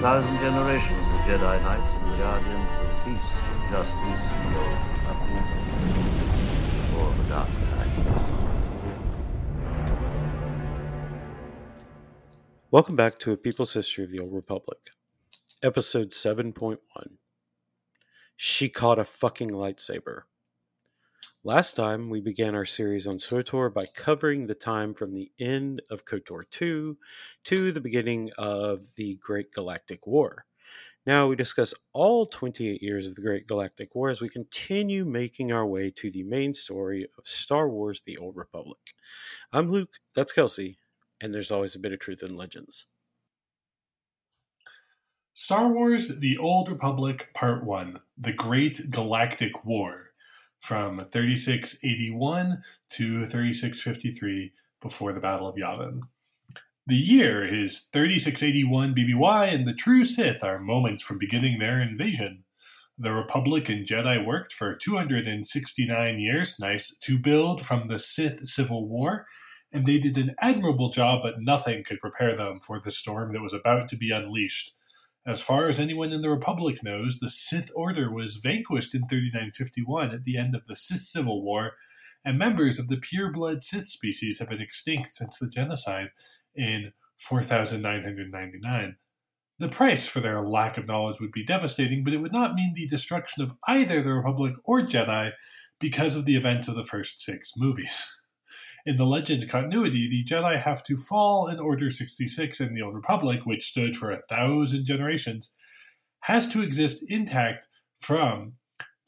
thousand generations of Jedi Knights and Guardians of Peace, Justice, Evil, Uproot, or the Dark Knight. Welcome back to A People's History of the Old Republic, Episode 7.1 She Caught a Fucking Lightsaber. Last time, we began our series on SWTOR by covering the time from the end of KOTOR 2 to the beginning of the Great Galactic War. Now we discuss all 28 years of the Great Galactic War as we continue making our way to the main story of Star Wars The Old Republic. I'm Luke, that's Kelsey, and there's always a bit of truth in legends. Star Wars The Old Republic Part 1 The Great Galactic War from 3681 to 3653 before the Battle of Yavin. The year is 3681 BBY, and the true Sith are moments from beginning their invasion. The Republic and Jedi worked for 269 years, nice, to build from the Sith Civil War, and they did an admirable job, but nothing could prepare them for the storm that was about to be unleashed. As far as anyone in the Republic knows, the Sith Order was vanquished in 3951 at the end of the Sith Civil War, and members of the pureblood Sith species have been extinct since the genocide in 4999. The price for their lack of knowledge would be devastating, but it would not mean the destruction of either the Republic or Jedi because of the events of the first six movies. In the Legend continuity, the Jedi have to fall in Order 66 in the Old Republic, which stood for a thousand generations, has to exist intact from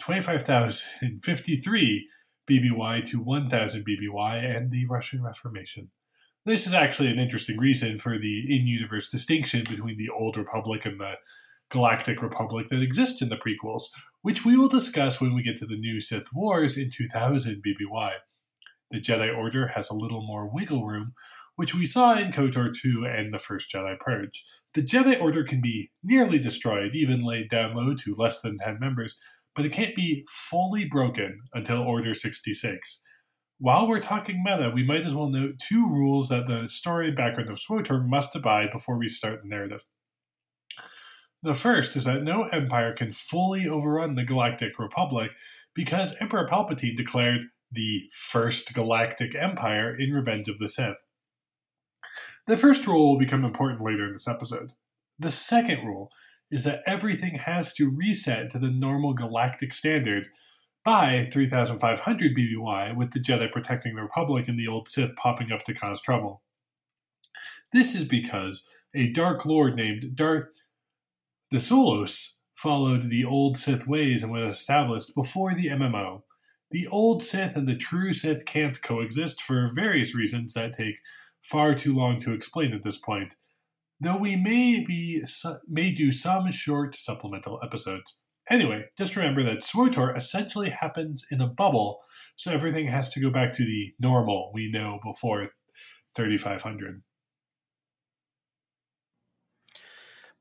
25,053 BBY to 1000 BBY and the Ruusan Reformation. This is actually an interesting reason for the in universe distinction between the Old Republic and the Galactic Republic that exists in the prequels, which we will discuss when we get to the new Sith Wars in 2000 BBY. The Jedi Order has a little more wiggle room, which we saw in KOTOR 2 and the First Jedi Purge. The Jedi Order can be nearly destroyed, even laid down low to less than 10 members, but it can't be fully broken until Order 66. While we're talking meta, we might as well note two rules that the story background of SWTOR must abide before we start the narrative. The first is that no empire can fully overrun the Galactic Republic because Emperor Palpatine declared the First Galactic Empire in Revenge of the Sith. The first rule will become important later in this episode. The second rule is that everything has to reset to the normal galactic standard by 3500 BBY, with the Jedi protecting the Republic and the old Sith popping up to cause trouble. This is because a Dark Lord named Darth Desolous followed the old Sith ways and was established before the MMO, the old Sith and the true Sith can't coexist for various reasons that take far too long to explain at this point, though we may be may do some short supplemental episodes. Anyway, just remember that SWTOR essentially happens in a bubble, so everything has to go back to the normal we know before 3500.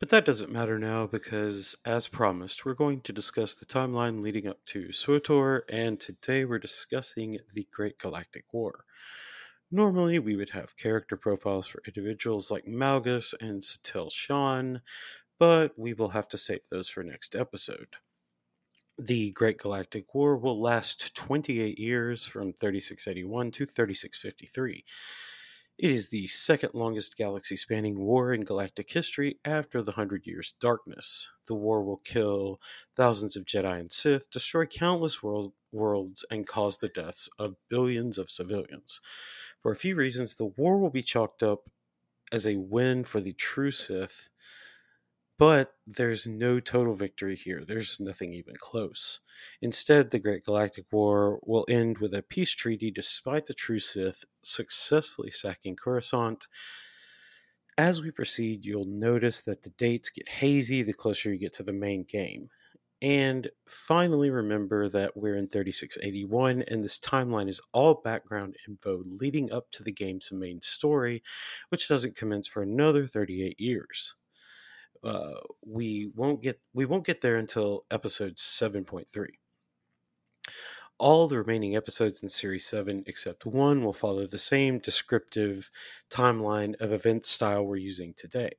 But that doesn't matter now because, as promised, we're going to discuss the timeline leading up to SWTOR, and today we're discussing the Great Galactic War. Normally, we would have character profiles for individuals like Malgus and Satele Shan, but we will have to save those for next episode. The Great Galactic War will last 28 years from 3681 to 3653 it is the second longest galaxy spanning war in galactic history after the Hundred Years' Darkness. The war will kill thousands of Jedi and Sith, destroy countless world, worlds, and cause the deaths of billions of civilians. For a few reasons, the war will be chalked up as a win for the true Sith but there's no total victory here. There's nothing even close. Instead, the Great Galactic War will end with a peace treaty despite the true Sith successfully sacking Coruscant. As we proceed, you'll notice that the dates get hazy the closer you get to the main game. And finally, remember that we're in 3681, and this timeline is all background info leading up to the game's main story, which doesn't commence for another 38 years uh, we won't get we won't get there until episode 7.3 all the remaining episodes in series 7 except one will follow the same descriptive timeline of event style we're using today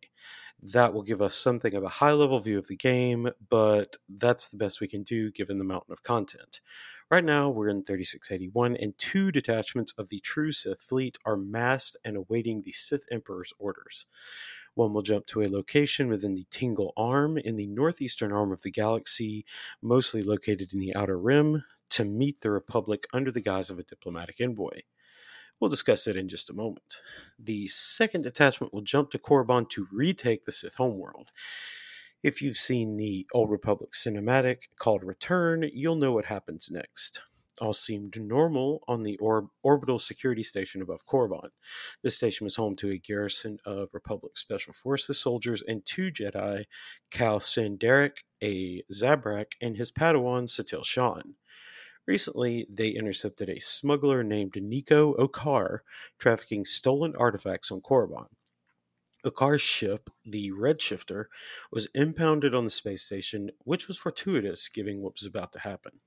That will give us something of a high level view of the game, but that's the best we can do given the mountain of content. Right now, we're in 3681, and two detachments of the true Sith fleet are massed and awaiting the Sith Emperor's orders. One will jump to a location within the Tingel Arm in the northeastern arm of the galaxy, mostly located in the Outer Rim, to meet the Republic under the guise of a diplomatic envoy. We'll discuss it in just a moment. The second detachment will jump to Korriban to retake the Sith homeworld. If you've seen the Old Republic cinematic called Return, you'll know what happens next all seemed normal on the orb- orbital security station above Korriban. This station was home to a garrison of Republic Special Forces soldiers and two Jedi, Kao Cen Darach, a Zabrak, and his Padawan Satele Shan. Recently, they intercepted a smuggler named Niko Okarr trafficking stolen artifacts on Korriban. Okarr's ship, the Redshifter, was impounded on the space station, which was fortuitous given what was about to happen.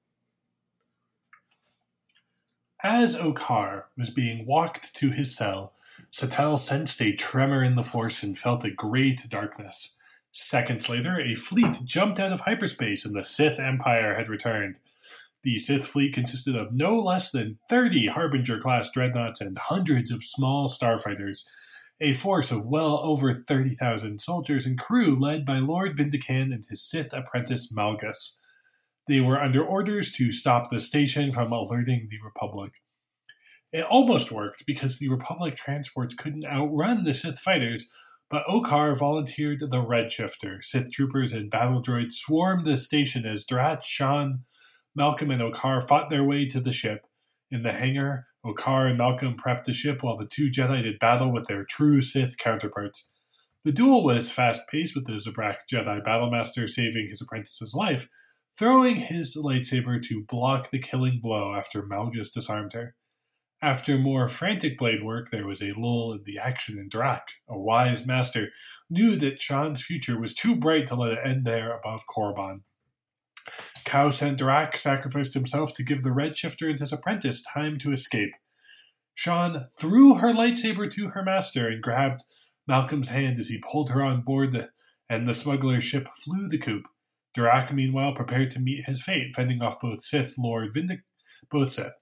As Okarr was being walked to his cell, Satele sensed a tremor in the force and felt a great darkness. Seconds later, a fleet jumped out of hyperspace and the Sith Empire had returned. The Sith fleet consisted of no less than 30 Harbinger class dreadnoughts and hundreds of small starfighters, a force of well over 30,000 soldiers and crew led by Lord Vindican and his Sith apprentice Malgus. They were under orders to stop the station from alerting the Republic. It almost worked because the Republic transports couldn't outrun the Sith fighters, but Okarr volunteered the Redshifter. Sith troopers and battle droids swarmed the station as Darach, Shan, Malcom, and Okarr fought their way to the ship. In the hangar, Okarr and Malcom prepped the ship while the two Jedi did battle with their true Sith counterparts. The duel was fast paced, with the Zabrak Jedi Battlemaster saving his apprentice's life, throwing his lightsaber to block the killing blow after Malgus disarmed her. After more frantic blade work, there was a lull in the action, and Darach, a wise master, knew that Shan's future was too bright to let it end there above Korriban. Kao Cen Darach sacrificed himself to give the Redshifter and his apprentice time to escape. Shan threw her lightsaber to her master and grabbed Malcom's hand as he pulled her on board, the, and the smuggler's ship flew the coop. Darach, meanwhile, prepared to meet his fate, fending off both Sith Lord Vindic- both Sith.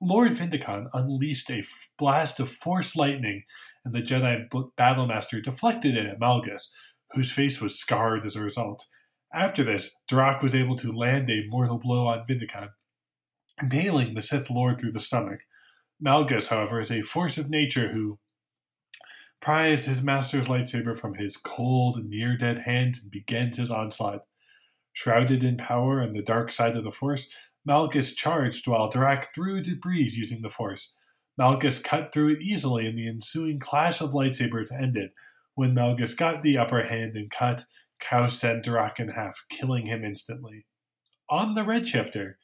Lord Vindican unleashed a f- blast of force lightning, and the Jedi b- Battlemaster deflected it at Malgus, whose face was scarred as a result. After this, Darach was able to land a mortal blow on Vindican, impaling the Sith Lord through the stomach. Malgus, however, is a force of nature who pries his master's lightsaber from his cold, near dead hands and begins his onslaught. Shrouded in power and the dark side of the Force, Malgus charged while Darach threw debris using the Force. Malgus cut through it easily, and the ensuing clash of lightsabers ended. When Malgus got the upper hand and cut, Kao Cen Darach in half, killing him instantly. On the Redshifter,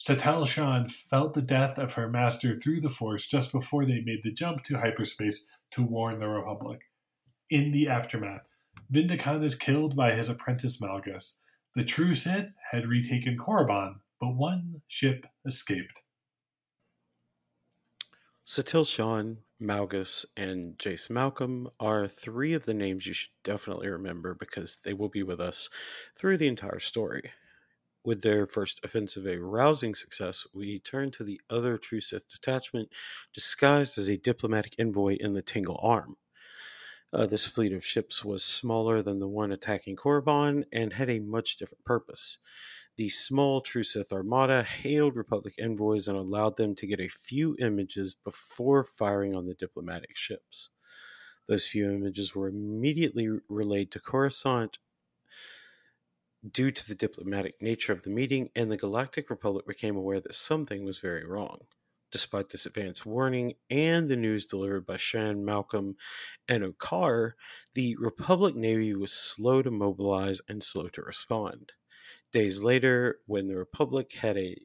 Satele Shan felt the death of her master through the Force just before they made the jump to hyperspace to warn the Republic. In the aftermath, Vindican is killed by his apprentice Malgus. The true Sith had retaken Korriban, but one ship escaped. Satele Shan, Malgus, and Jace Malcom are three of the names you should definitely remember because they will be with us through the entire story. With their first offensive a rousing success, we turn to the other True Sith detachment disguised as a diplomatic envoy in the Tingel Arm. Uh, this fleet of ships was smaller than the one attacking Korriban and had a much different purpose. The small True Sith Armada hailed Republic envoys and allowed them to get a few images before firing on the diplomatic ships. Those few images were immediately relayed to Coruscant due to the diplomatic nature of the meeting, and the Galactic Republic became aware that something was very wrong. Despite this advance warning and the news delivered by Shan, Malcom, and Okarr, the Republic Navy was slow to mobilize and slow to respond. Days later, when the Republic had a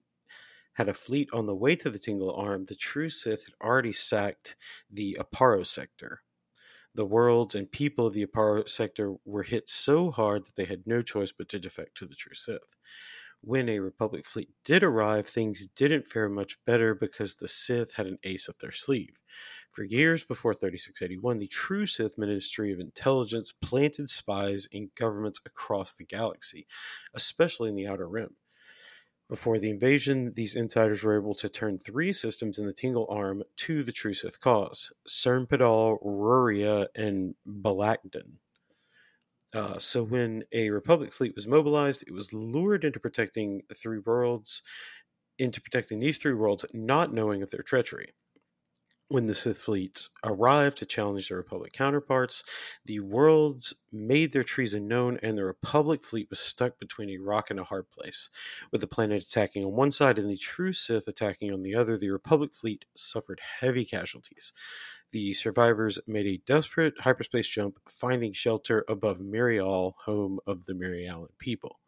had a fleet on the way to the Tingel Arm, the True Sith had already sacked the Aparo sector. The worlds and people of the Aparo sector were hit so hard that they had no choice but to defect to the True Sith when a Republic fleet did arrive, things didn't fare much better because the Sith had an ace up their sleeve. For years before 3681, the true Sith Ministry of Intelligence planted spies in governments across the galaxy, especially in the Outer Rim. Before the invasion, these insiders were able to turn three systems in the Tingel Arm to the true Sith cause Cern Ruria, and Balakdan. Uh, so when a Republic fleet was mobilized, it was lured into protecting the three worlds, into protecting these three worlds, not knowing of their treachery when the Sith fleets arrived to challenge their Republic counterparts, the worlds made their treason known, and the Republic fleet was stuck between a rock and a hard place. With the planet attacking on one side and the true Sith attacking on the other, the Republic fleet suffered heavy casualties. The survivors made a desperate hyperspace jump, finding shelter above Mirial, home of the Mirialan people.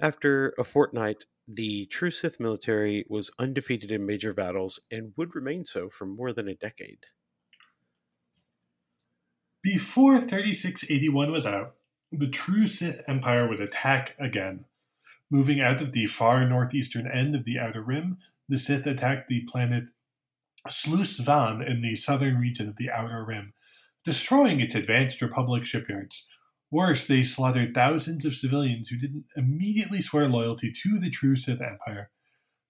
After a fortnight, the True Sith military was undefeated in major battles and would remain so for more than a decade. Before 3681 was out, the True Sith Empire would attack again. Moving out of the far northeastern end of the Outer Rim, the Sith attacked the planet Sluis Van in the southern region of the Outer Rim, destroying its advanced Republic shipyards. Worse, they slaughtered thousands of civilians who didn't immediately swear loyalty to the true Sith Empire.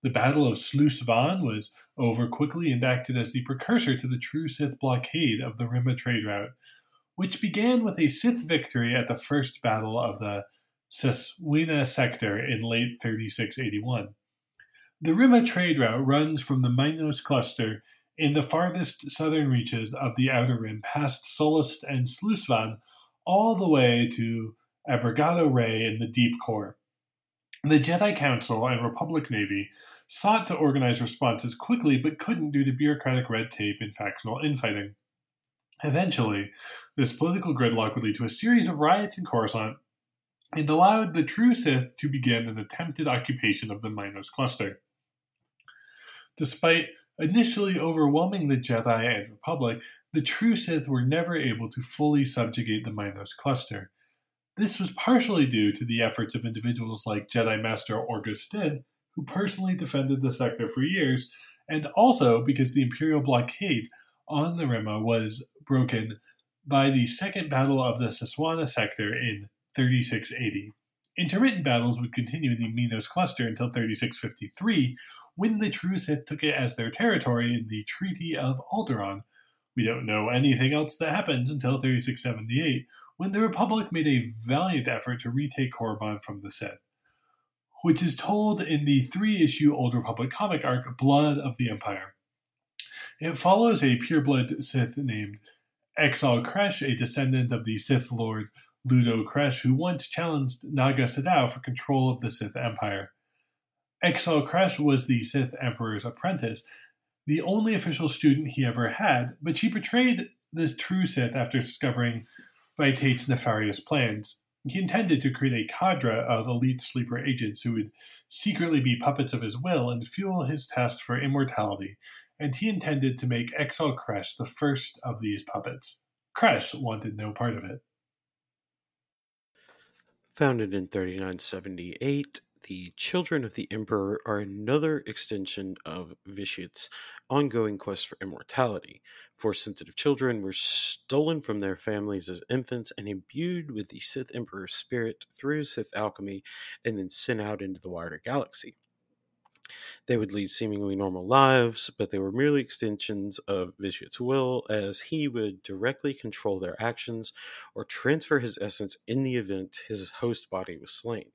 The Battle of Sluis Van was over quickly and acted as the precursor to the true Sith blockade of the Rimma trade route, which began with a Sith victory at the first battle of the Seswenna sector in late 3681. The Rimma trade route runs from the Minos cluster in the farthest southern reaches of the Outer Rim past Sullust and Sluis Van all the way to Abregado-rae in the deep core. The Jedi Council and Republic Navy sought to organize responses quickly but couldn't due to bureaucratic red tape and factional infighting. Eventually, this political gridlock would lead to a series of riots in Coruscant and allowed the true Sith to begin an attempted occupation of the Minos cluster. Despite initially overwhelming the Jedi and Republic, the true Sith were never able to fully subjugate the Minos cluster. This was partially due to the efforts of individuals like Jedi Master Orgus who personally defended the sector for years, and also because the Imperial blockade on the Rimma was broken by the Second Battle of the Seswenna sector in 3680. Intermittent battles would continue in the Minos cluster until 3653, when the True Sith took it as their territory in the Treaty of Alderaan, we don't know anything else that happens until 3678, when the Republic made a valiant effort to retake Korriban from the Sith, which is told in the three issue Old Republic comic arc Blood of the Empire. It follows a pureblood Sith named Exal Kresh, a descendant of the Sith Lord Ludo Kresh, who once challenged Naga Sadow for control of the Sith Empire. Exal Kresh was the Sith Emperor's apprentice the only official student he ever had, but she betrayed this true Sith after discovering Vitiate's nefarious plans. He intended to create a cadre of elite sleeper agents who would secretly be puppets of his will and fuel his test for immortality, and he intended to make Exal Kresh the first of these puppets. Kresh wanted no part of it. Founded in 3978, the Children of the Emperor are another extension of Vitiate's ongoing quest for immortality. Four sensitive children were stolen from their families as infants and imbued with the Sith Emperor's spirit through Sith alchemy and then sent out into the wider galaxy. They would lead seemingly normal lives, but they were merely extensions of Vitiate's will, as he would directly control their actions or transfer his essence in the event his host body was slain.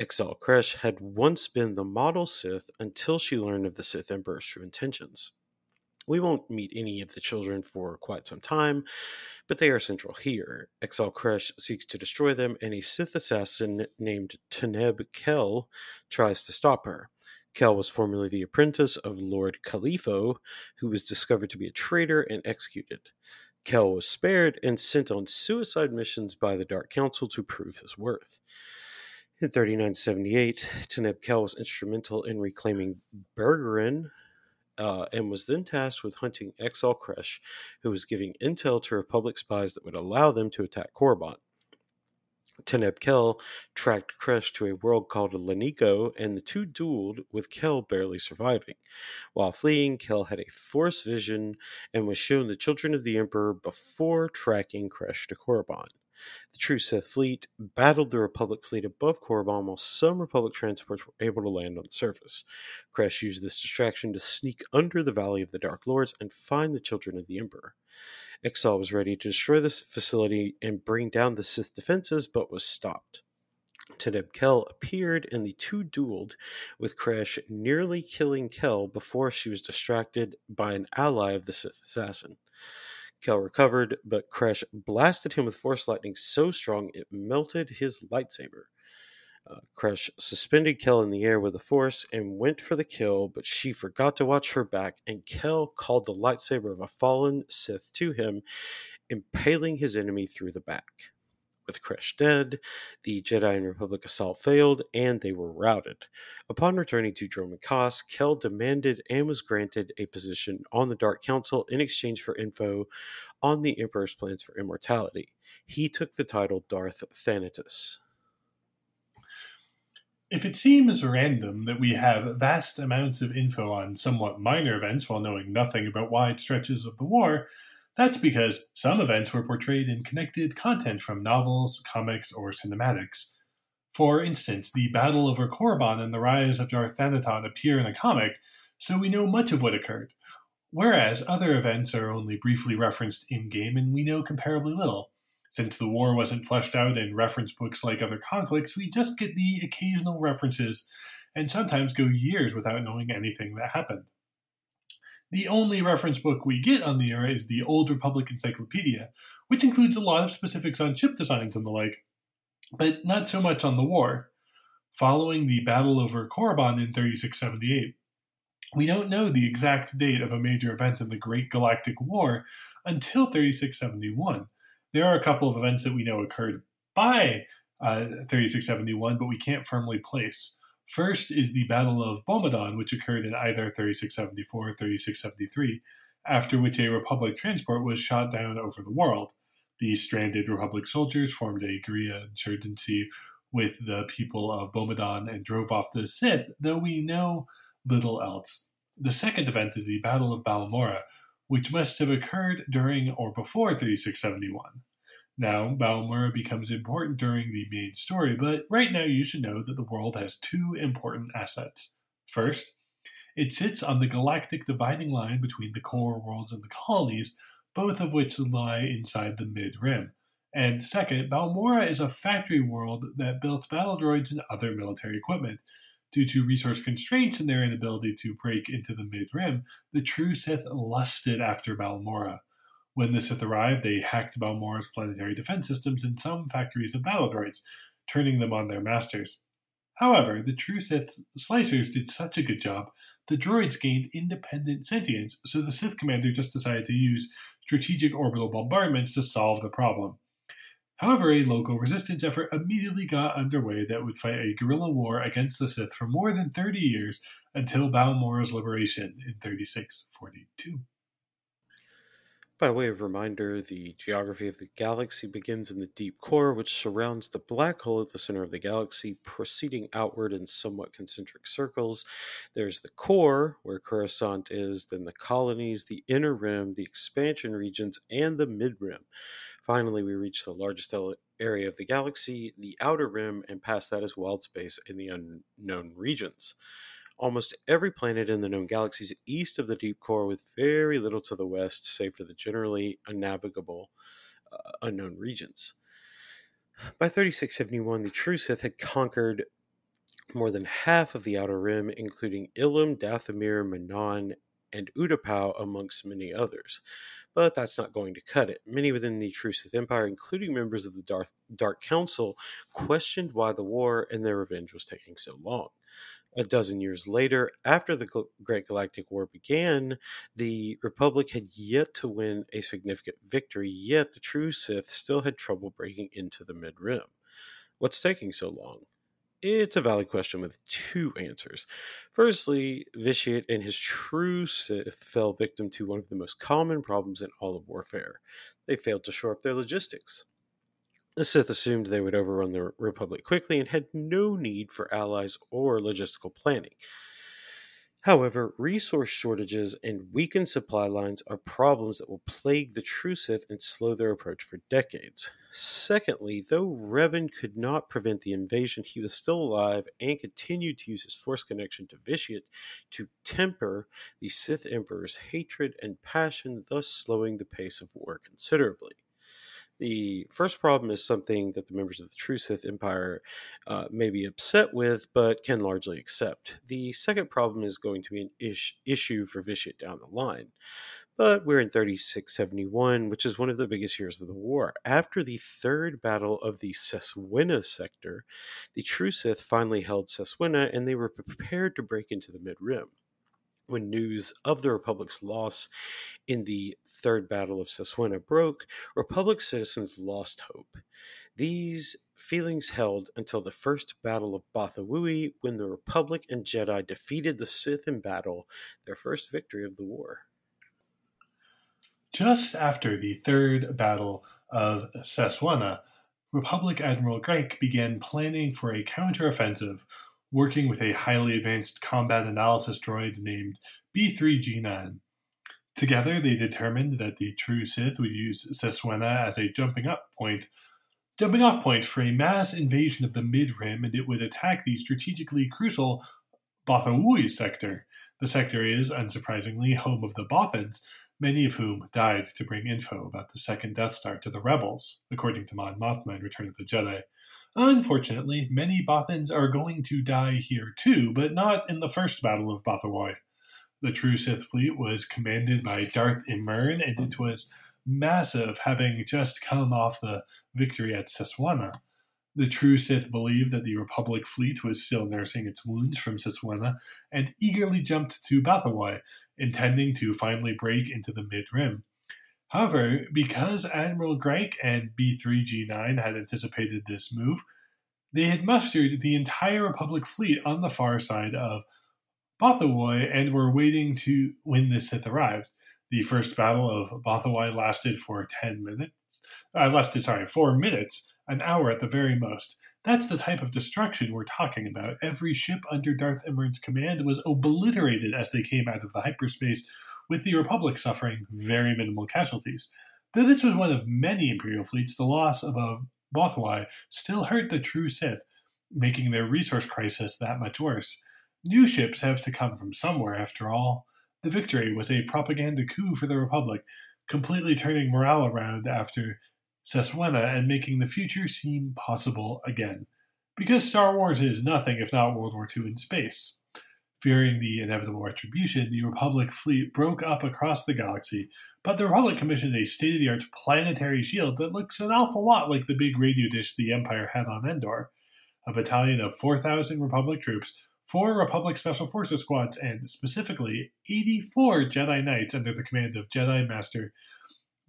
Exal Kresh had once been the model Sith until she learned of the Sith Emperor's true intentions. We won't meet any of the children for quite some time, but they are central here. Exal Kresh seeks to destroy them, and a Sith assassin named Teneb Kel tries to stop her. Kel was formerly the apprentice of Lord Khalifo, who was discovered to be a traitor and executed. Kel was spared and sent on suicide missions by the Dark Council to prove his worth. In 3978, Teneb Kel was instrumental in reclaiming Bergerin uh, and was then tasked with hunting Exal Kresh, who was giving intel to Republic spies that would allow them to attack Korriban. Teneb Kel tracked Kresh to a world called Leniko, and the two dueled, with Kel barely surviving. While fleeing, Kel had a force vision and was shown the children of the Emperor before tracking Kresh to Korriban. The true Sith fleet battled the Republic fleet above Korriban while some Republic transports were able to land on the surface. Kresh used this distraction to sneak under the Valley of the Dark Lords and find the children of the Emperor. Exal was ready to destroy this facility and bring down the Sith defenses, but was stopped. Teneb Kel appeared and the two dueled, with Kresh nearly killing Kel before she was distracted by an ally of the Sith assassin. Kel recovered, but Kresh blasted him with Force Lightning so strong it melted his lightsaber. Uh, Kresh suspended Kel in the air with the Force and went for the kill, but she forgot to watch her back, and Kel called the lightsaber of a fallen Sith to him, impaling his enemy through the back. With Kresh dead, the Jedi and Republic assault failed, and they were routed. Upon returning to Dromund Kaas, Kel demanded and was granted a position on the Dark Council in exchange for info on the Emperor's plans for immortality. He took the title Darth Thanaton. If it seems random that we have vast amounts of info on somewhat minor events while knowing nothing about wide stretches of the war, that's because some events were portrayed in connected content from novels, comics, or cinematics. For instance, the battle over Korriban and the rise of Darth Thanaton appear in a comic, so we know much of what occurred, whereas other events are only briefly referenced in game and we know comparably little. Since the war wasn't fleshed out in reference books like other conflicts, we just get the occasional references and sometimes go years without knowing anything that happened. The only reference book we get on the era is the Old Republic Encyclopedia, which includes a lot of specifics on ship designs and the like, but not so much on the war. Following the battle over Korriban in 3678, we don't know the exact date of a major event in the Great Galactic War until 3671 there are a couple of events that we know occurred by uh, 3671, but we can't firmly place. First is the Battle of Bomadon, which occurred in either 3674 or 3673, after which a Republic transport was shot down over the world. The stranded Republic soldiers formed a guerrilla insurgency with the people of Bomadon and drove off the Sith, though we know little else. The second event is the Battle of Balmorra, which must have occurred during or before 3671. Now, Balmorra becomes important during the main story, but right now you should know that the world has two important assets. First, it sits on the galactic dividing line between the core worlds and the colonies, both of which lie inside the mid rim. And second, Balmorra is a factory world that built battle droids and other military equipment. Due to resource constraints and their inability to break into the mid rim, the true Sith lusted after Balmorra. When the Sith arrived, they hacked Balmorra's planetary defense systems and some factories of battle droids, turning them on their masters. However, the true Sith slicers did such a good job, the droids gained independent sentience, so the Sith commander just decided to use strategic orbital bombardments to solve the problem. However, a local resistance effort immediately got underway that would fight a guerrilla war against the Sith for more than 30 years until Balmorra's liberation in 3642. By way of reminder, the geography of the galaxy begins in the deep core, which surrounds the black hole at the center of the galaxy, proceeding outward in somewhat concentric circles. There's the core, where Coruscant is, then the colonies, the inner rim, the expansion regions, and the mid rim. Finally, we reach the largest area of the galaxy, the outer rim, and past that is wild space in the unknown regions. Almost every planet in the known galaxy is east of the deep core, with very little to the west, save for the generally unnavigable uh, unknown regions. By 3671, the True Sith had conquered more than half of the Outer Rim, including Ilum, Dathomir, Manaan, and Utapau, amongst many others but that's not going to cut it. Many within the True Sith Empire, including members of the Darth, Dark Council, questioned why the war and their revenge was taking so long. A dozen years later, after the Great Galactic War began, the Republic had yet to win a significant victory, yet the true Sith still had trouble breaking into the Mid Rim. What's taking so long? It's a valid question with two answers. Firstly, Vitiate and his true Sith fell victim to one of the most common problems in all of warfare. They failed to shore up their logistics. The Sith assumed they would overrun the Republic quickly and had no need for allies or logistical planning. However, resource shortages and weakened supply lines are problems that will plague the true Sith and slow their approach for decades. Secondly, though Revan could not prevent the invasion, he was still alive and continued to use his Force connection to Vitiate to temper the Sith Emperor's hatred and passion, thus slowing the pace of war considerably. The first problem is something that the members of the True Sith Empire uh, may be upset with, but can largely accept. The second problem is going to be an ish- issue for Vitiate down the line. But we're in 3671, which is one of the biggest years of the war. After the third battle of the Seswenna sector, the True Sith finally held Seswenna and they were prepared to break into the Mid Rim when news of the Republic's loss in the Third Battle of Seswenna broke, Republic citizens lost hope. These feelings held until the First Battle of Bothawui, when the Republic and Jedi defeated the Sith in battle, their first victory of the war. Just after the Third Battle of Seswenna, Republic Admiral Grike began planning for a counteroffensive working with a highly advanced combat analysis droid named B3G9. Together, they determined that the true Sith would use Seswenna as a jumping up point, jumping off point for a mass invasion of the Mid Rim, and it would attack the strategically crucial Bothawui sector. The sector is, unsurprisingly, home of the Bothans, many of whom died to bring info about the second Death Star to the rebels, according to Mon Mothma in Return of the Jedi. Unfortunately, many Bothans are going to die here too, but not in the first Battle of Bothawui. The true Sith fleet was commanded by Darth Imern, and it was massive, having just come off the victory at Seswenna. The true Sith believed that the Republic fleet was still nursing its wounds from Seswenna and eagerly jumped to Bothawui, intending to finally break into the mid rim. However, because Admiral Grike and B3G9 had anticipated this move, they had mustered the entire Republic fleet on the far side of Bothawui and were waiting to when the Sith arrived. The first battle of Bothawui lasted for 10 minutes. Uh, lasted, sorry, 4 minutes, an hour at the very most. That's the type of destruction we're talking about. Every ship under Darth Imern's command was obliterated as they came out of the hyperspace with the Republic suffering very minimal casualties. Though this was one of many Imperial fleets, the loss of a Bothawui still hurt the true Sith, making their resource crisis that much worse. New ships have to come from somewhere, after all. The victory was a propaganda coup for the Republic, completely turning morale around after Seswenna and making the future seem possible again. Because Star Wars is nothing if not World War II in space. Fearing the inevitable retribution, the Republic fleet broke up across the galaxy, but the Republic commissioned a state of the art planetary shield that looks an awful lot like the big radio dish the Empire had on Endor. A battalion of 4,000 Republic troops, four Republic Special Forces squads, and specifically 84 Jedi Knights under the command of Jedi Master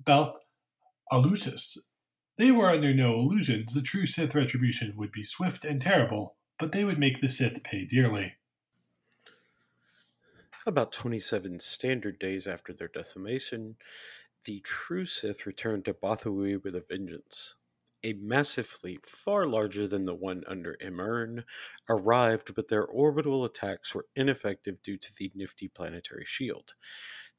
Belth Allusis. They were under no illusions the true Sith retribution would be swift and terrible, but they would make the Sith pay dearly. About 27 standard days after their decimation, the true Sith returned to Bothawui with a vengeance. A massive fleet, far larger than the one under Imern, arrived, but their orbital attacks were ineffective due to the nifty planetary shield.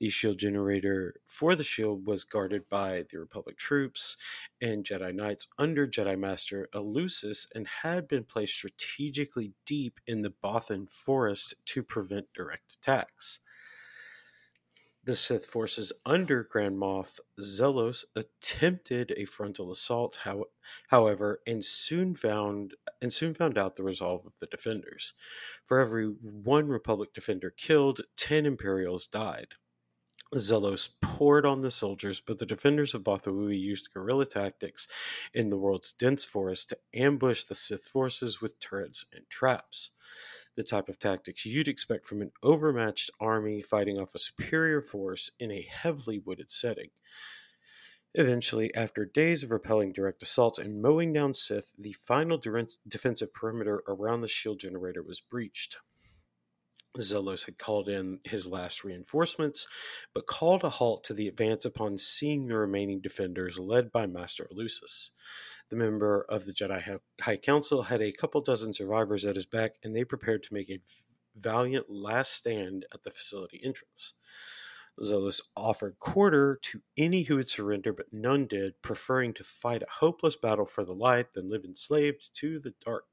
The shield generator for the shield was guarded by the Republic troops and Jedi Knights under Jedi Master Allusis and had been placed strategically deep in the Bothan forest to prevent direct attacks. The Sith forces under Grand Moff Zelos attempted a frontal assault, how, however, and soon found and soon found out the resolve of the defenders. For every one Republic defender killed, ten Imperials died. Zelos poured on the soldiers, but the defenders of Bothawui used guerrilla tactics in the world's dense forest to ambush the Sith forces with turrets and traps. The type of tactics you'd expect from an overmatched army fighting off a superior force in a heavily wooded setting. Eventually, after days of repelling direct assaults and mowing down Sith, the final defensive perimeter around the shield generator was breached. Zelos had called in his last reinforcements, but called a halt to the advance upon seeing the remaining defenders led by Master Allusis. The member of the Jedi High Council had a couple dozen survivors at his back, and they prepared to make a valiant last stand at the facility entrance. Zelos offered quarter to any who would surrender, but none did, preferring to fight a hopeless battle for the light than live enslaved to the dark.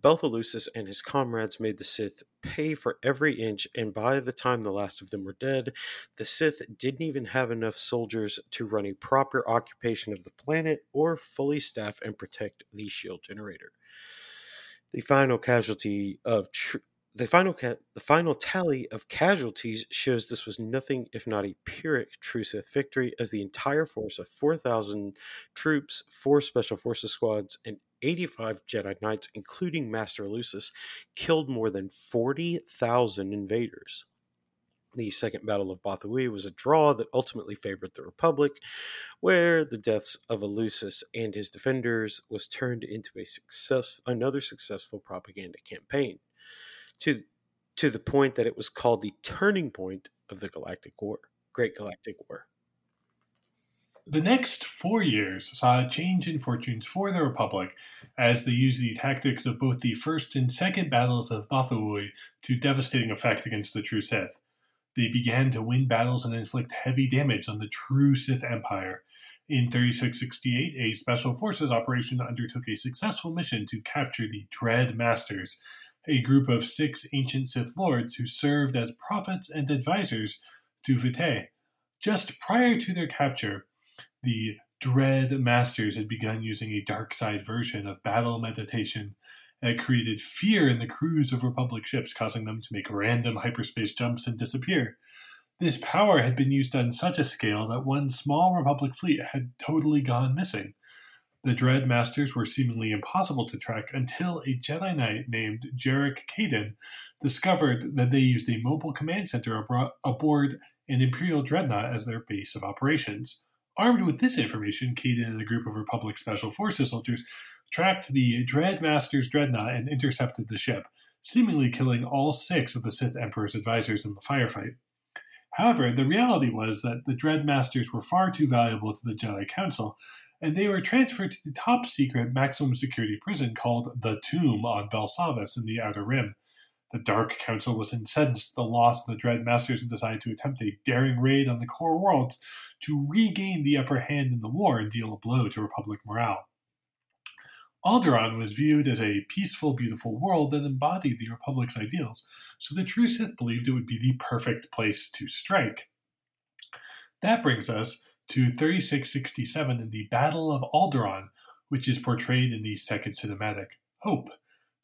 Belth Allusis and his comrades made the Sith pay for every inch, and by the time the last of them were dead, the Sith didn't even have enough soldiers to run a proper occupation of the planet or fully staff and protect the shield generator. The final casualty of tr- the final ca- the final tally of casualties shows this was nothing if not a pyrrhic true Sith victory, as the entire force of 4,000 troops, four special forces squads, and 85 Jedi Knights, including Master Allusis, killed more than 40,000 invaders. The Second Battle of Bothawui was a draw that ultimately favored the Republic, where the deaths of Allusis and his defenders was turned into a success, another successful propaganda campaign, to to the point that it was called the turning point of the Galactic War, Great Galactic War. The next four years saw a change in fortunes for the Republic as they used the tactics of both the first and second battles of Bothawui to devastating effect against the true Sith. They began to win battles and inflict heavy damage on the true Sith Empire. In 3668, a Special Forces operation undertook a successful mission to capture the Dread Masters, a group of six ancient Sith lords who served as prophets and advisors to Vitiate. Just prior to their capture, the Dread Masters had begun using a dark side version of battle meditation that created fear in the crews of Republic ships, causing them to make random hyperspace jumps and disappear. This power had been used on such a scale that one small Republic fleet had totally gone missing. The Dread Masters were seemingly impossible to track until a Jedi Knight named Jarek Caden discovered that they used a mobile command center aboard an Imperial Dreadnought as their base of operations. Armed with this information, Caden and a group of Republic Special Forces soldiers tracked the Dreadmaster's dreadnought and intercepted the ship, seemingly killing all six of the Sith Emperor's advisors in the firefight. However, the reality was that the Dreadmasters were far too valuable to the Jedi Council, and they were transferred to the top secret maximum security prison called the Tomb on Belsavis in the Outer Rim. The Dark Council was incensed at the loss of the Dread Masters and decided to attempt a daring raid on the core worlds to regain the upper hand in the war and deal a blow to Republic morale. Alderaan was viewed as a peaceful, beautiful world that embodied the Republic's ideals, so the true Sith believed it would be the perfect place to strike. That brings us to 3667 in the Battle of Alderaan, which is portrayed in the second cinematic, Hope.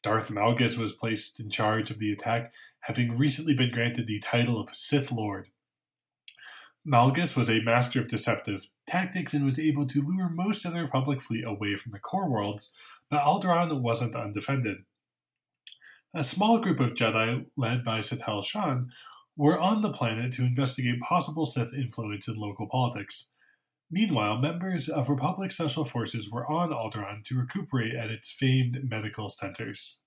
Darth Malgus was placed in charge of the attack, having recently been granted the title of Sith Lord. Malgus was a master of deceptive tactics and was able to lure most of the Republic fleet away from the core worlds, but Alderaan wasn't undefended. A small group of Jedi, led by Satele Shan, were on the planet to investigate possible Sith influence in local politics. Meanwhile, members of Republic Special Forces were on Alderaan to recuperate at its famed medical centers.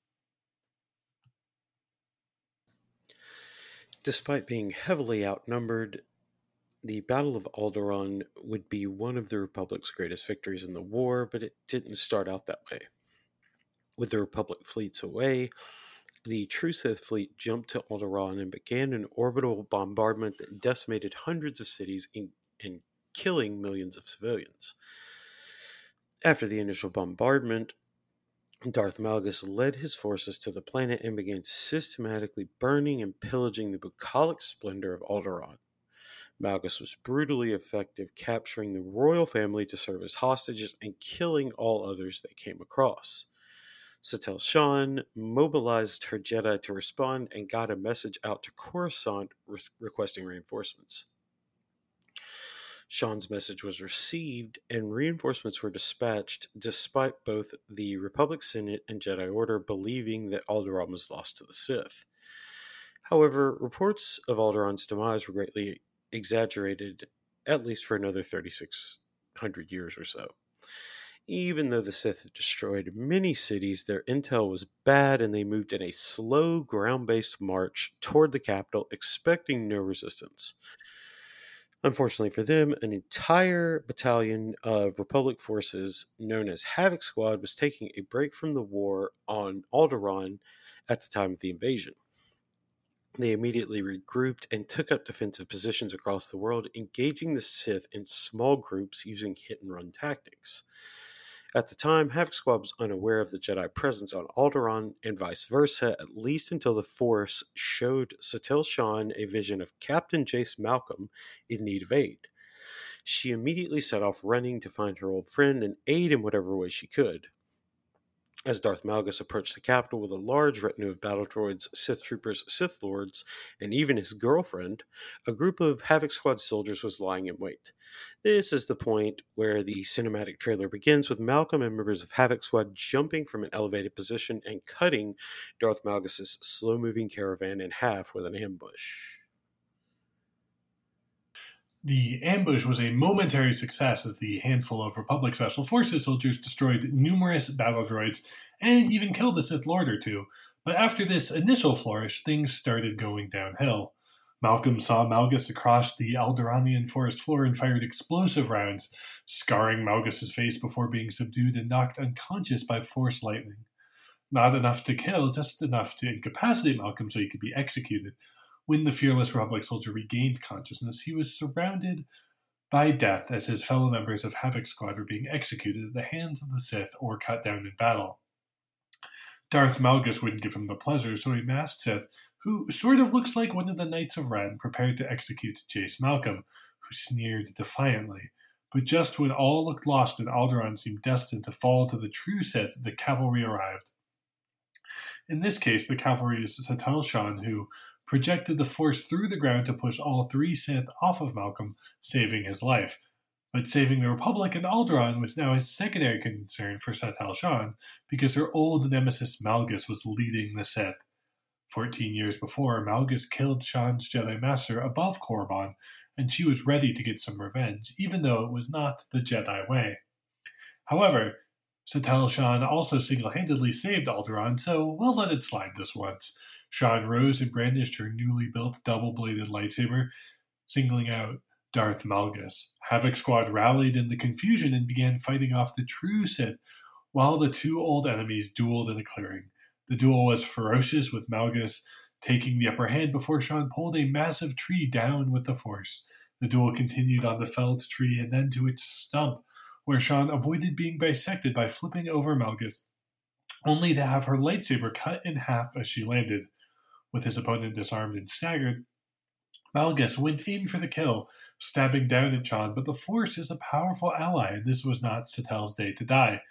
Despite being heavily outnumbered, the Battle of Alderaan would be one of the Republic's greatest victories in the war, but it didn't start out that way. With the Republic fleets away, the True Sith fleet jumped to Alderaan and began an orbital bombardment that decimated hundreds of cities and, killing millions of civilians. After the initial bombardment, Darth Malgus led his forces to the planet and began systematically burning and pillaging the bucolic splendor of Alderaan. Malgus was brutally effective, capturing the royal family to serve as hostages and killing all others they came across. Satele Shan mobilized her Jedi to respond and got a message out to Coruscant re- requesting reinforcements. Shan's message was received, and reinforcements were dispatched despite both the Republic Senate and Jedi Order believing that Alderaan was lost to the Sith. However, reports of Alderaan's demise were greatly exaggerated at least for another 3,600 years or so. Even though the Sith had destroyed many cities, their intel was bad and they moved in a slow ground based march toward the capital, expecting no resistance. Unfortunately for them, an entire battalion of Republic forces known as Havoc Squad was taking a break from the war on Alderaan at the time of the invasion. They immediately regrouped and took up defensive positions across the world, engaging the Sith in small groups using hit and run tactics. At the time, Havoc Squad was unaware of the Jedi presence on Alderaan and vice versa, at least until the Force showed Satele Shan a vision of Captain Jace Malcom in need of aid. She immediately set off running to find her old friend and aid in whatever way she could. As Darth Malgus approached the capital with a large retinue of battle droids, Sith troopers, Sith lords, and even his girlfriend, a group of Havoc Squad soldiers was lying in wait. This is the point where the cinematic trailer begins with Malcom and members of Havoc Squad jumping from an elevated position and cutting Darth Malgus's slow-moving caravan in half with an ambush. The ambush was a momentary success as the handful of Republic Special Forces soldiers destroyed numerous battle droids and even killed a Sith Lord or two. But after this initial flourish, things started going downhill. Malcom saw Malgus across the Alderaanian forest floor and fired explosive rounds, scarring Malgus's face before being subdued and knocked unconscious by force lightning. Not enough to kill, just enough to incapacitate Malcom so he could be executed. When the fearless Republic soldier regained consciousness, he was surrounded by death as his fellow members of Havoc Squad were being executed at the hands of the Sith or cut down in battle. Darth Malgus wouldn't give him the pleasure, so he masked Sith, who sort of looks like one of the Knights of Ren, prepared to execute Jace Malcom, who sneered defiantly. But just when all looked lost and Alderaan seemed destined to fall to the true Sith, the cavalry arrived. In this case, the cavalry is Satele Shan, who projected the force through the ground to push all three Sith off of Malcom, saving his life. But saving the Republic and Alderaan was now a secondary concern for Satele Shan because her old nemesis Malgus was leading the Sith. Fourteen years before, Malgus killed Shan's Jedi Master above Korriban, and she was ready to get some revenge, even though it was not the Jedi way. However, Satele Shan also single handedly saved Alderaan, so we'll let it slide this once. Shan rose and brandished her newly built double bladed lightsaber, singling out Darth Malgus. Havoc Squad rallied in the confusion and began fighting off the true Sith, while the two old enemies dueled in a clearing. The duel was ferocious, with Malgus taking the upper hand before Shan pulled a massive tree down with the Force. The duel continued on the felled tree and then to its stump, where Shan avoided being bisected by flipping over Malgus, only to have her lightsaber cut in half as she landed. With his opponent disarmed and staggered, Malgus went in for the kill, stabbing down at Shan, but the Force is a powerful ally, and this was not Satele's day to die.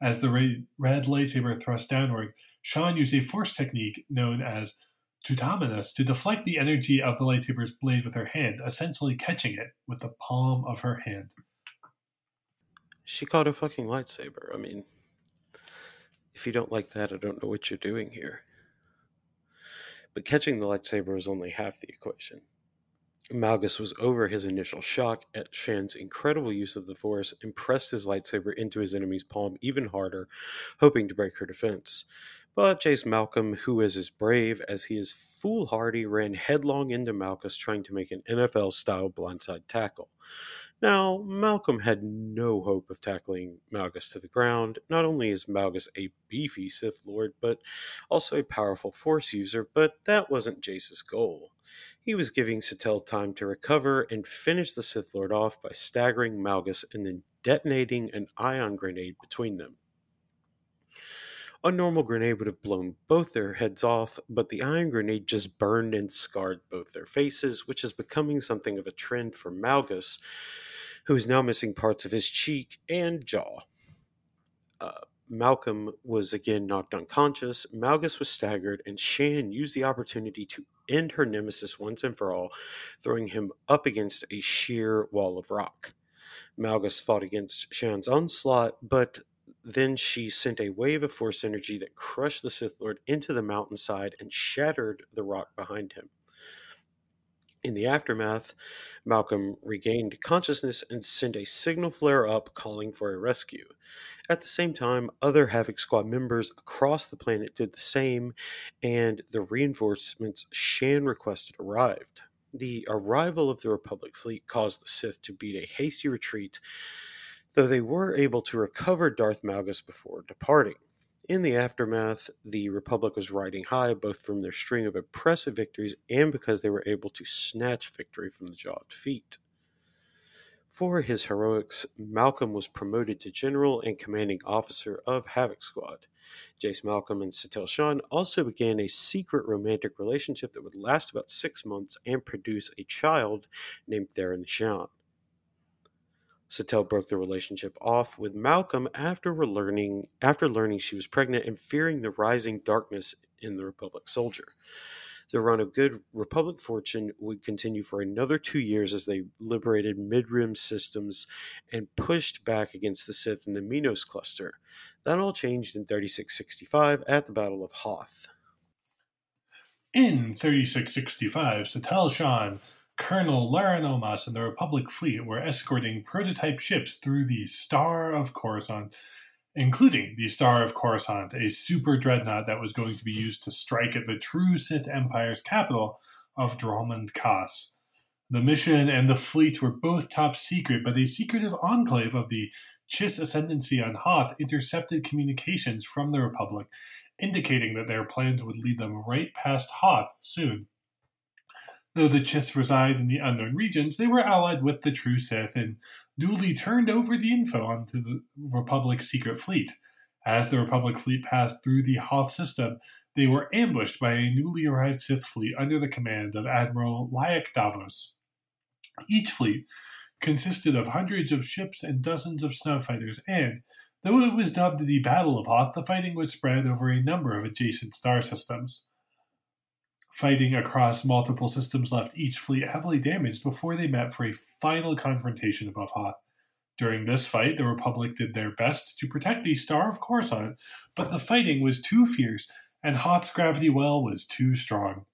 As the red lightsaber thrust downward, Shan used a Force technique known as Tutaminis to deflect the energy of the lightsaber's blade with her hand, essentially catching it with the palm of her hand. She caught a fucking lightsaber. I mean, if you don't like that, I don't know what you're doing here. But catching the lightsaber was only half the equation. Malgus was over his initial shock at Shan's incredible use of the Force and pressed his lightsaber into his enemy's palm even harder, hoping to break her defense. But Jace Malcom, who is as brave as he is foolhardy, ran headlong into Malgus trying to make an NFL style blindside tackle. Now, Malcom had no hope of tackling Malgus to the ground. Not only is Malgus a beefy Sith Lord, but also a powerful Force user, but that wasn't Jace's goal. He was giving Satele time to recover and finish the Sith Lord off by staggering Malgus and then detonating an ion grenade between them. A normal grenade would have blown both their heads off, but the ion grenade just burned and scarred both their faces, which is becoming something of a trend for Malgus, who is now missing parts of his cheek and jaw. Uh, Malcom was again knocked unconscious, Malgus was staggered, and Shan used the opportunity to end her nemesis once and for all, throwing him up against a sheer wall of rock. Malgus fought against Shan's onslaught, but then she sent a wave of force energy that crushed the Sith Lord into the mountainside and shattered the rock behind him. In the aftermath, Malcom regained consciousness and sent a signal flare up calling for a rescue. At the same time, other Havoc Squad members across the planet did the same, and the reinforcements Shan requested arrived. The arrival of the Republic fleet caused the Sith to beat a hasty retreat, though they were able to recover Darth Malgus before departing. In the aftermath, the Republic was riding high both from their string of impressive victories and because they were able to snatch victory from the jaw of defeat. For his heroics, Malcom was promoted to general and commanding officer of Havoc Squad. Jace Malcom and Satele Shan also began a secret romantic relationship that would last about six months and produce a child named Theron Shan. Satele broke the relationship off with Malcom after learning after learning she was pregnant and fearing the rising darkness in the Republic soldier. The run of good Republic fortune would continue for another two years as they liberated mid-rim systems and pushed back against the Sith in the Minos cluster. That all changed in 3665 at the Battle of Hoth. In 3665, Satele Shan Colonel Lara Omas and the Republic fleet were escorting prototype ships through the Star of Coruscant, including the Star of Coruscant, a super dreadnought that was going to be used to strike at the true Sith Empire's capital of Dromund Kaas. The mission and the fleet were both top secret, but a secretive enclave of the Chiss Ascendancy on Hoth intercepted communications from the Republic, indicating that their plans would lead them right past Hoth soon. Though the Chiss reside in the unknown regions, they were allied with the true Sith and duly turned over the info onto the Republic's secret fleet. As the Republic fleet passed through the Hoth system, they were ambushed by a newly arrived Sith fleet under the command of Admiral Lyak Davos. Each fleet consisted of hundreds of ships and dozens of snowfighters, and, though it was dubbed the Battle of Hoth, the fighting was spread over a number of adjacent star systems. Fighting across multiple systems left each fleet heavily damaged before they met for a final confrontation above Hoth. During this fight, the Republic did their best to protect the Star of Coruscant, but the fighting was too fierce and Hoth's gravity well was too strong.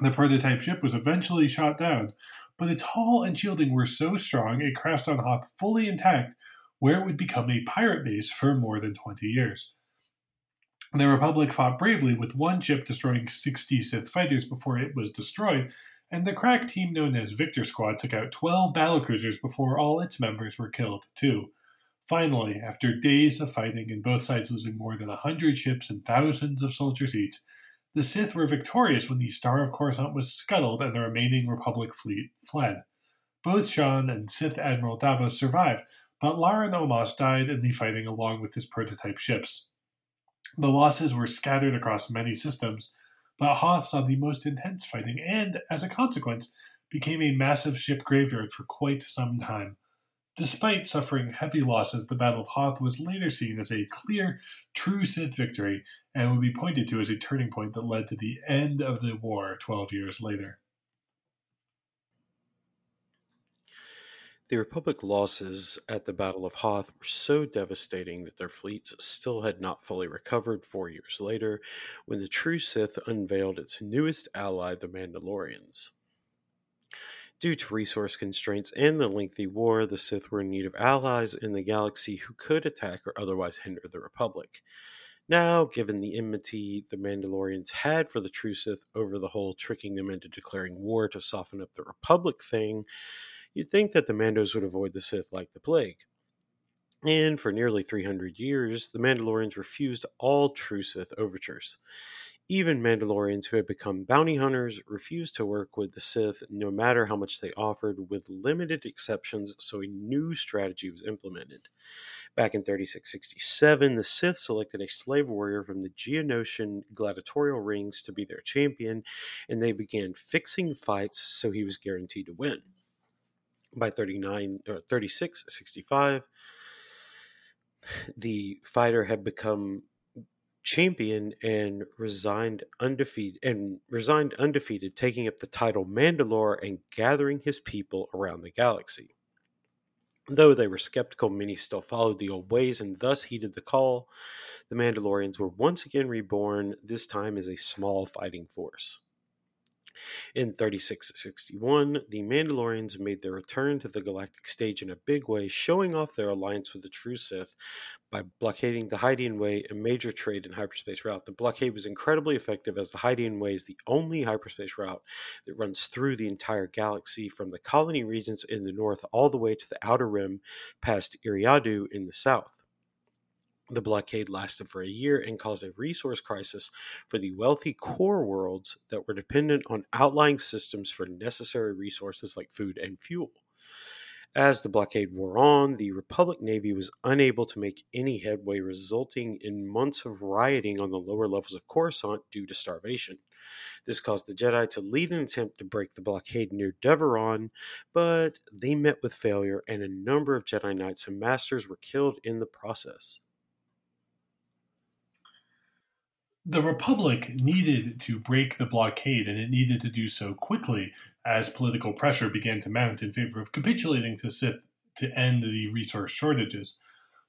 The prototype ship was eventually shot down, but its hull and shielding were so strong it crashed on Hoth fully intact, where it would become a pirate base for more than 20 years. The Republic fought bravely with one ship destroying 60 Sith fighters before it was destroyed, and the crack team known as Victor Squad took out 12 battlecruisers before all its members were killed, too. Finally, after days of fighting and both sides losing more than 100 ships and thousands of soldiers each, the Sith were victorious when the Star of Coruscant was scuttled and the remaining Republic fleet fled. Both Shan and Sith Admiral Davos survived, but Lara Omas died in the fighting along with his prototype ships. The losses were scattered across many systems, but Hoth saw the most intense fighting and, as a consequence, became a massive ship graveyard for quite some time. Despite suffering heavy losses, the Battle of Hoth was later seen as a clear, true Sith victory and would be pointed to as a turning point that led to the end of the war 12 years later. The Republic losses at the Battle of Hoth were so devastating that their fleets still had not fully recovered four years later when the true Sith unveiled its newest ally, the Mandalorians. Due to resource constraints and the lengthy war, the Sith were in need of allies in the galaxy who could attack or otherwise hinder the Republic. Now, given the enmity the Mandalorians had for the true Sith over the whole tricking them into declaring war to soften up the Republic thing, You'd think that the Mandos would avoid the Sith like the plague. And for nearly 300 years, the Mandalorians refused all true Sith overtures. Even Mandalorians who had become bounty hunters refused to work with the Sith no matter how much they offered, with limited exceptions, so a new strategy was implemented. Back in 3667, the Sith selected a slave warrior from the Geonosian gladiatorial rings to be their champion, and they began fixing fights so he was guaranteed to win by 39 or 36 65 the fighter had become champion and resigned undefeated and resigned undefeated taking up the title Mandalore and gathering his people around the galaxy. Though they were skeptical many still followed the old ways and thus heeded the call. The Mandalorians were once again reborn this time as a small fighting force In 3661, the Mandalorians made their return to the galactic stage in a big way, showing off their alliance with the true Sith by blockading the Hydian Way, a major trade and hyperspace route. The blockade was incredibly effective as the Hydian Way is the only hyperspace route that runs through the entire galaxy from the colony regions in the north all the way to the outer rim past Eriadu in the south. The blockade lasted for a year and caused a resource crisis for the wealthy core worlds that were dependent on outlying systems for necessary resources like food and fuel. As the blockade wore on, the Republic Navy was unable to make any headway, resulting in months of rioting on the lower levels of Coruscant due to starvation. This caused the Jedi to lead an attempt to break the blockade near Devaron, but they met with failure, and a number of Jedi Knights and Masters were killed in the process. The Republic needed to break the blockade, and it needed to do so quickly as political pressure began to mount in favor of capitulating to Sith to end the resource shortages.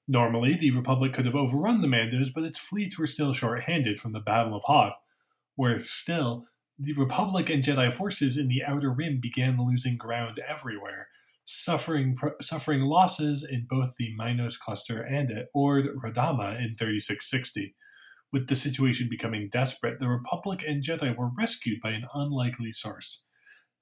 Normally, the Republic could have overrun the Mandos, but its fleets were still short-handed from the Battle of Hoth. Worse still, the Republic and Jedi forces in the Outer Rim began losing ground everywhere, suffering suffering losses in both the Minos cluster and at Ord Radama in 3660. With the situation becoming desperate, the Republic and Jedi were rescued by an unlikely source.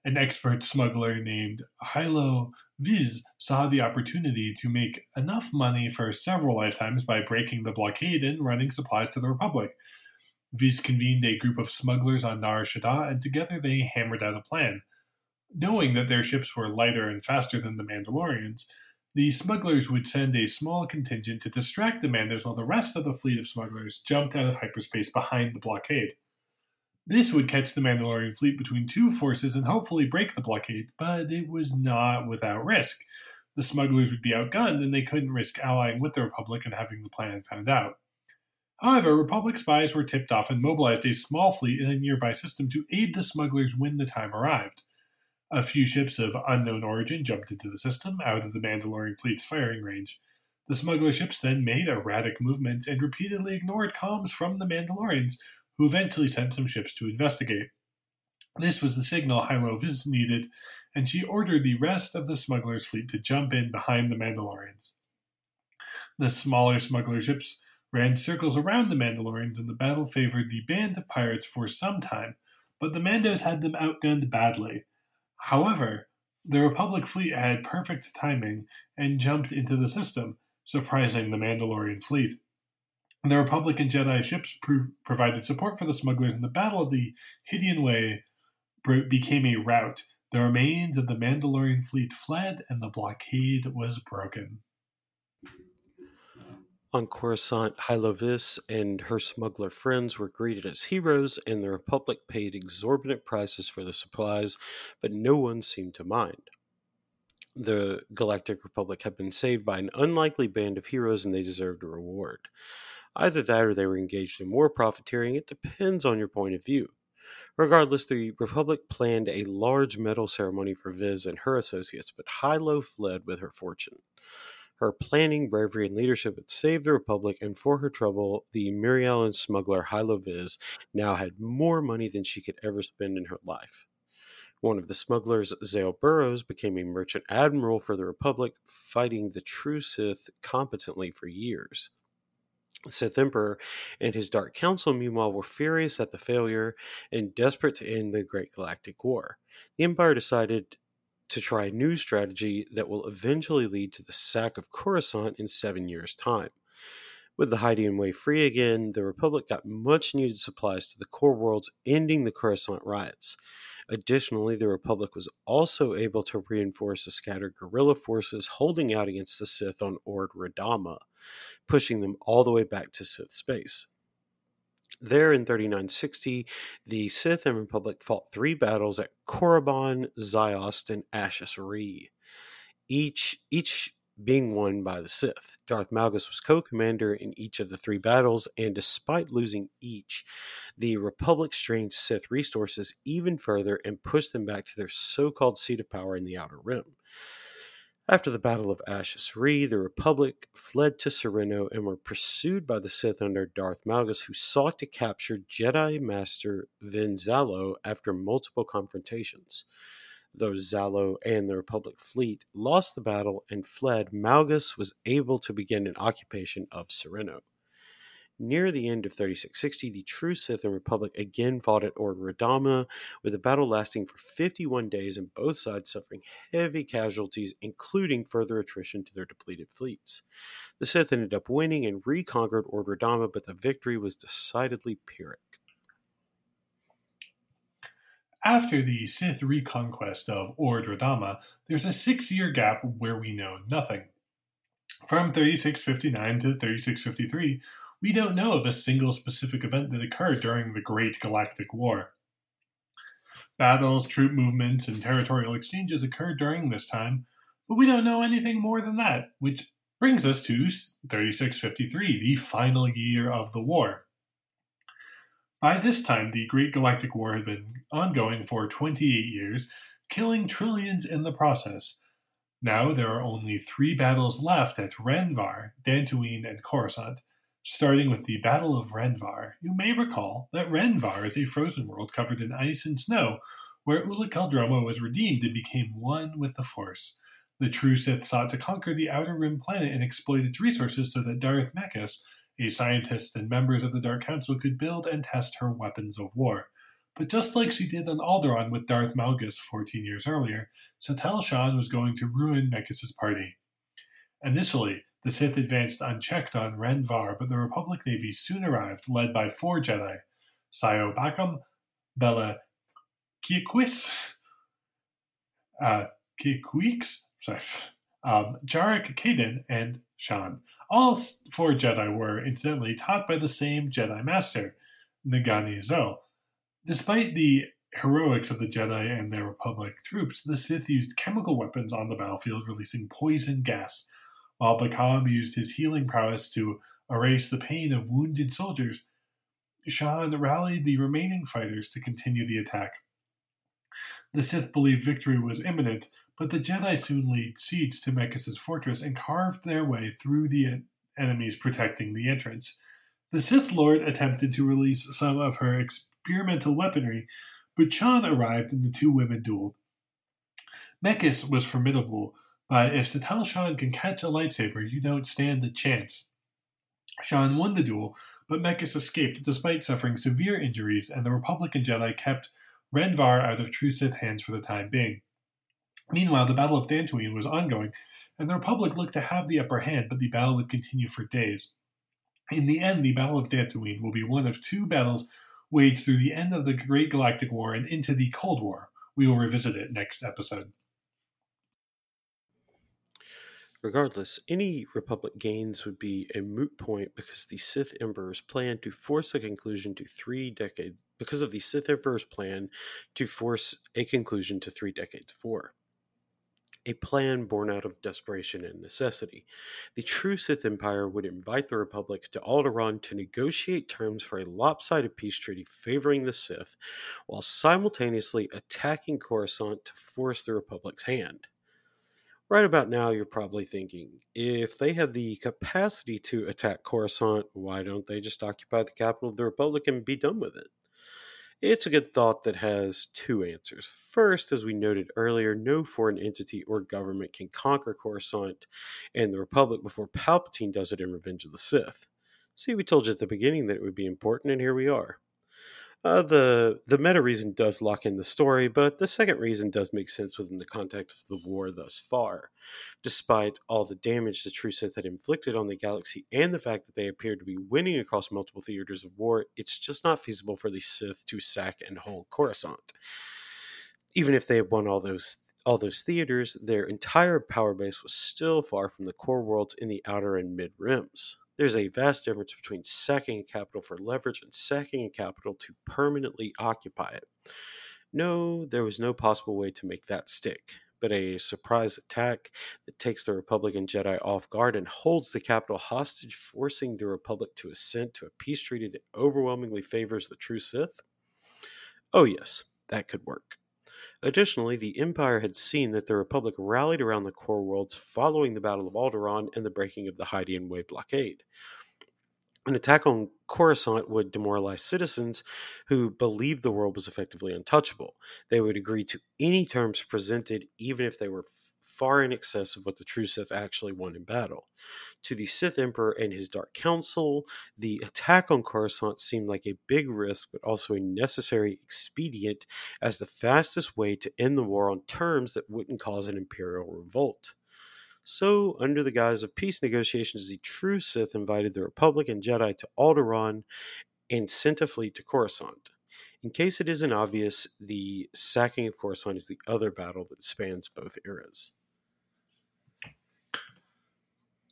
An expert smuggler named Hylo Visz saw the opportunity to make enough money for several lifetimes by breaking the blockade and running supplies to the Republic. Visz convened a group of smugglers on Nar Shaddaa, and together they hammered out a plan. Knowing that their ships were lighter and faster than the Mandalorians, the smugglers would send a small contingent to distract the Mandos while the rest of the fleet of smugglers jumped out of hyperspace behind the blockade. This would catch the Mandalorian fleet between two forces and hopefully break the blockade, but it was not without risk. The smugglers would be outgunned, and they couldn't risk allying with the Republic and having the plan found out. However, Republic spies were tipped off and mobilized a small fleet in a nearby system to aid the smugglers when the time arrived. A few ships of unknown origin jumped into the system, out of the Mandalorian fleet's firing range. The smuggler ships then made erratic movements and repeatedly ignored comms from the Mandalorians, who eventually sent some ships to investigate. This was the signal Hylo Visz needed, and she ordered the rest of the smuggler's fleet to jump in behind the Mandalorians. The smaller smuggler ships ran circles around the Mandalorians, and the battle favored the band of pirates for some time, but the Mandos had them outgunned badly. However, the Republic fleet had perfect timing and jumped into the system, surprising the Mandalorian fleet. The Republican Jedi ships pro- provided support for the smugglers, and the Battle of the Hydian Way became a rout. The remains of the Mandalorian fleet fled, and the blockade was broken. On Coruscant, Hylo Visz and her smuggler friends were greeted as heroes, and the Republic paid exorbitant prices for the supplies, but no one seemed to mind. The Galactic Republic had been saved by an unlikely band of heroes, and they deserved a reward. Either that or they were engaged in more profiteering. It depends on your point of view. Regardless, the Republic planned a large medal ceremony for Visz and her associates, but Hylo fled with her fortune. Her planning, bravery, and leadership had saved the Republic, and for her trouble, the Mirialan smuggler Hylo Visz now had more money than she could ever spend in her life. One of the smugglers, Zale Burrows, became a merchant admiral for the Republic, fighting the true Sith competently for years. Sith Emperor and his Dark Council, meanwhile, were furious at the failure and desperate to end the Great Galactic War. The Empire decided to try a new strategy that will eventually lead to the sack of Coruscant in seven years' time. With the Hydian Way free again, the Republic got much needed supplies to the core worlds, ending the Coruscant riots. Additionally, the Republic was also able to reinforce the scattered guerrilla forces holding out against the Sith on Ord Radama, pushing them all the way back to Sith space. There in 3960, the Sith and Republic fought three battles at Korriban, Ziost, and Ashas each each being won by the Sith. Darth Malgus was co-commander in each of the three battles, and despite losing each, the Republic strained Sith resources even further and pushed them back to their so-called seat of power in the Outer Rim. After the Battle of Ashas Ree, the Republic fled to Serenno and were pursued by the Sith under Darth Malgus, who sought to capture Jedi Master Ven Zallow after multiple confrontations. Though Zallow and the Republic fleet lost the battle and fled, Malgus was able to begin an occupation of Serenno. Near the end of 3660, the true Sith and Republic again fought at Ord Radama, with the battle lasting for 51 days and both sides suffering heavy casualties, including further attrition to their depleted fleets. The Sith ended up winning and reconquered Ord Radama, but the victory was decidedly Pyrrhic. After the Sith reconquest of Ord Radama, there's a six year gap where we know nothing. From 3659 to 3653, we don't know of a single specific event that occurred during the Great Galactic War. Battles, troop movements, and territorial exchanges occurred during this time, but we don't know anything more than that, which brings us to 3653, the final year of the war. By this time, the Great Galactic War had been ongoing for 28 years, killing trillions in the process. Now there are only three battles left at Rhen Var, Dantooine, and Coruscant, starting with the Battle of Rhen Var. You may recall that Rhen Var is a frozen world covered in ice and snow, where Ulic Qel-Droma was redeemed and became one with the Force. The true Sith sought to conquer the Outer Rim planet and exploit its resources so that Darth Mekhis, a scientist and members of the Dark Council, could build and test her weapons of war. But just like she did on Alderaan with Darth Malgus 14 years earlier, Satele Shan was going to ruin Mekhis' party. Initially, the Sith advanced unchecked on Rhen Var, but the Republic Navy soon arrived, led by four Jedi Syo Bakarn, Bella Kiquis, uh, sorry, um, Jaric Kaedan, and Shan. All four Jedi were, incidentally, taught by the same Jedi Master, Nagani Zo. Despite the heroics of the Jedi and their Republic troops, the Sith used chemical weapons on the battlefield, releasing poison gas while Bakarn used his healing prowess to erase the pain of wounded soldiers, Shan rallied the remaining fighters to continue the attack. The Sith believed victory was imminent, but the Jedi soon laid siege to Mekhis' fortress and carved their way through the enemies protecting the entrance. The Sith Lord attempted to release some of her experimental weaponry, but Shan arrived and the two women dueled. Mekhis was formidable, but if Satele Shan can catch a lightsaber, you don't stand a chance. Shan won the duel, but Mekhis escaped despite suffering severe injuries, and the Republican Jedi kept Rhen Var out of true Sith hands for the time being. Meanwhile, the Battle of Dantooine was ongoing, and the Republic looked to have the upper hand, but the battle would continue for days. In the end, the Battle of Dantooine will be one of two battles waged through the end of the Great Galactic War and into the Cold War. We will revisit it next episode. Regardless, any Republic gains would be a moot point because the Sith Emperor's plan to force a conclusion to three decades because of the Sith Emperor's plan to force a conclusion to three decades of war. A plan born out of desperation and necessity. The true Sith Empire would invite the Republic to Alderaan to negotiate terms for a lopsided peace treaty favoring the Sith, while simultaneously attacking Coruscant to force the Republic's hand. Right about now, you're probably thinking, if they have the capacity to attack Coruscant, why don't they just occupy the capital of the Republic and be done with it? It's a good thought that has two answers. First, as we noted earlier, no foreign entity or government can conquer Coruscant and the Republic before Palpatine does it in Revenge of the Sith. See, we told you at the beginning that it would be important, and here we are. Uh, the the meta reason does lock in the story, but the second reason does make sense within the context of the war thus far. Despite all the damage the True Sith had inflicted on the galaxy and the fact that they appeared to be winning across multiple theaters of war, it's just not feasible for the Sith to sack and hold Coruscant. Even if they had won all those all those theaters, their entire power base was still far from the core worlds in the outer and mid rims. There's a vast difference between sacking a capital for leverage and sacking a capital to permanently occupy it. No, there was no possible way to make that stick, but a surprise attack that takes the Republican Jedi off guard and holds the capital hostage, forcing the Republic to assent to a peace treaty that overwhelmingly favors the true Sith? Oh, yes, that could work. Additionally, the Empire had seen that the Republic rallied around the core worlds following the Battle of Alderaan and the breaking of the Hydian Way blockade. An attack on Coruscant would demoralize citizens who believed the world was effectively untouchable. They would agree to any terms presented, even if they were far in excess of what the true Sith actually won in battle. To the Sith Emperor and his Dark Council, the attack on Coruscant seemed like a big risk, but also a necessary expedient as the fastest way to end the war on terms that wouldn't cause an Imperial revolt. So, under the guise of peace negotiations, the true Sith invited the Republic and Jedi to Alderaan and sent a fleet to Coruscant. In case it isn't obvious, the sacking of Coruscant is the other battle that spans both eras.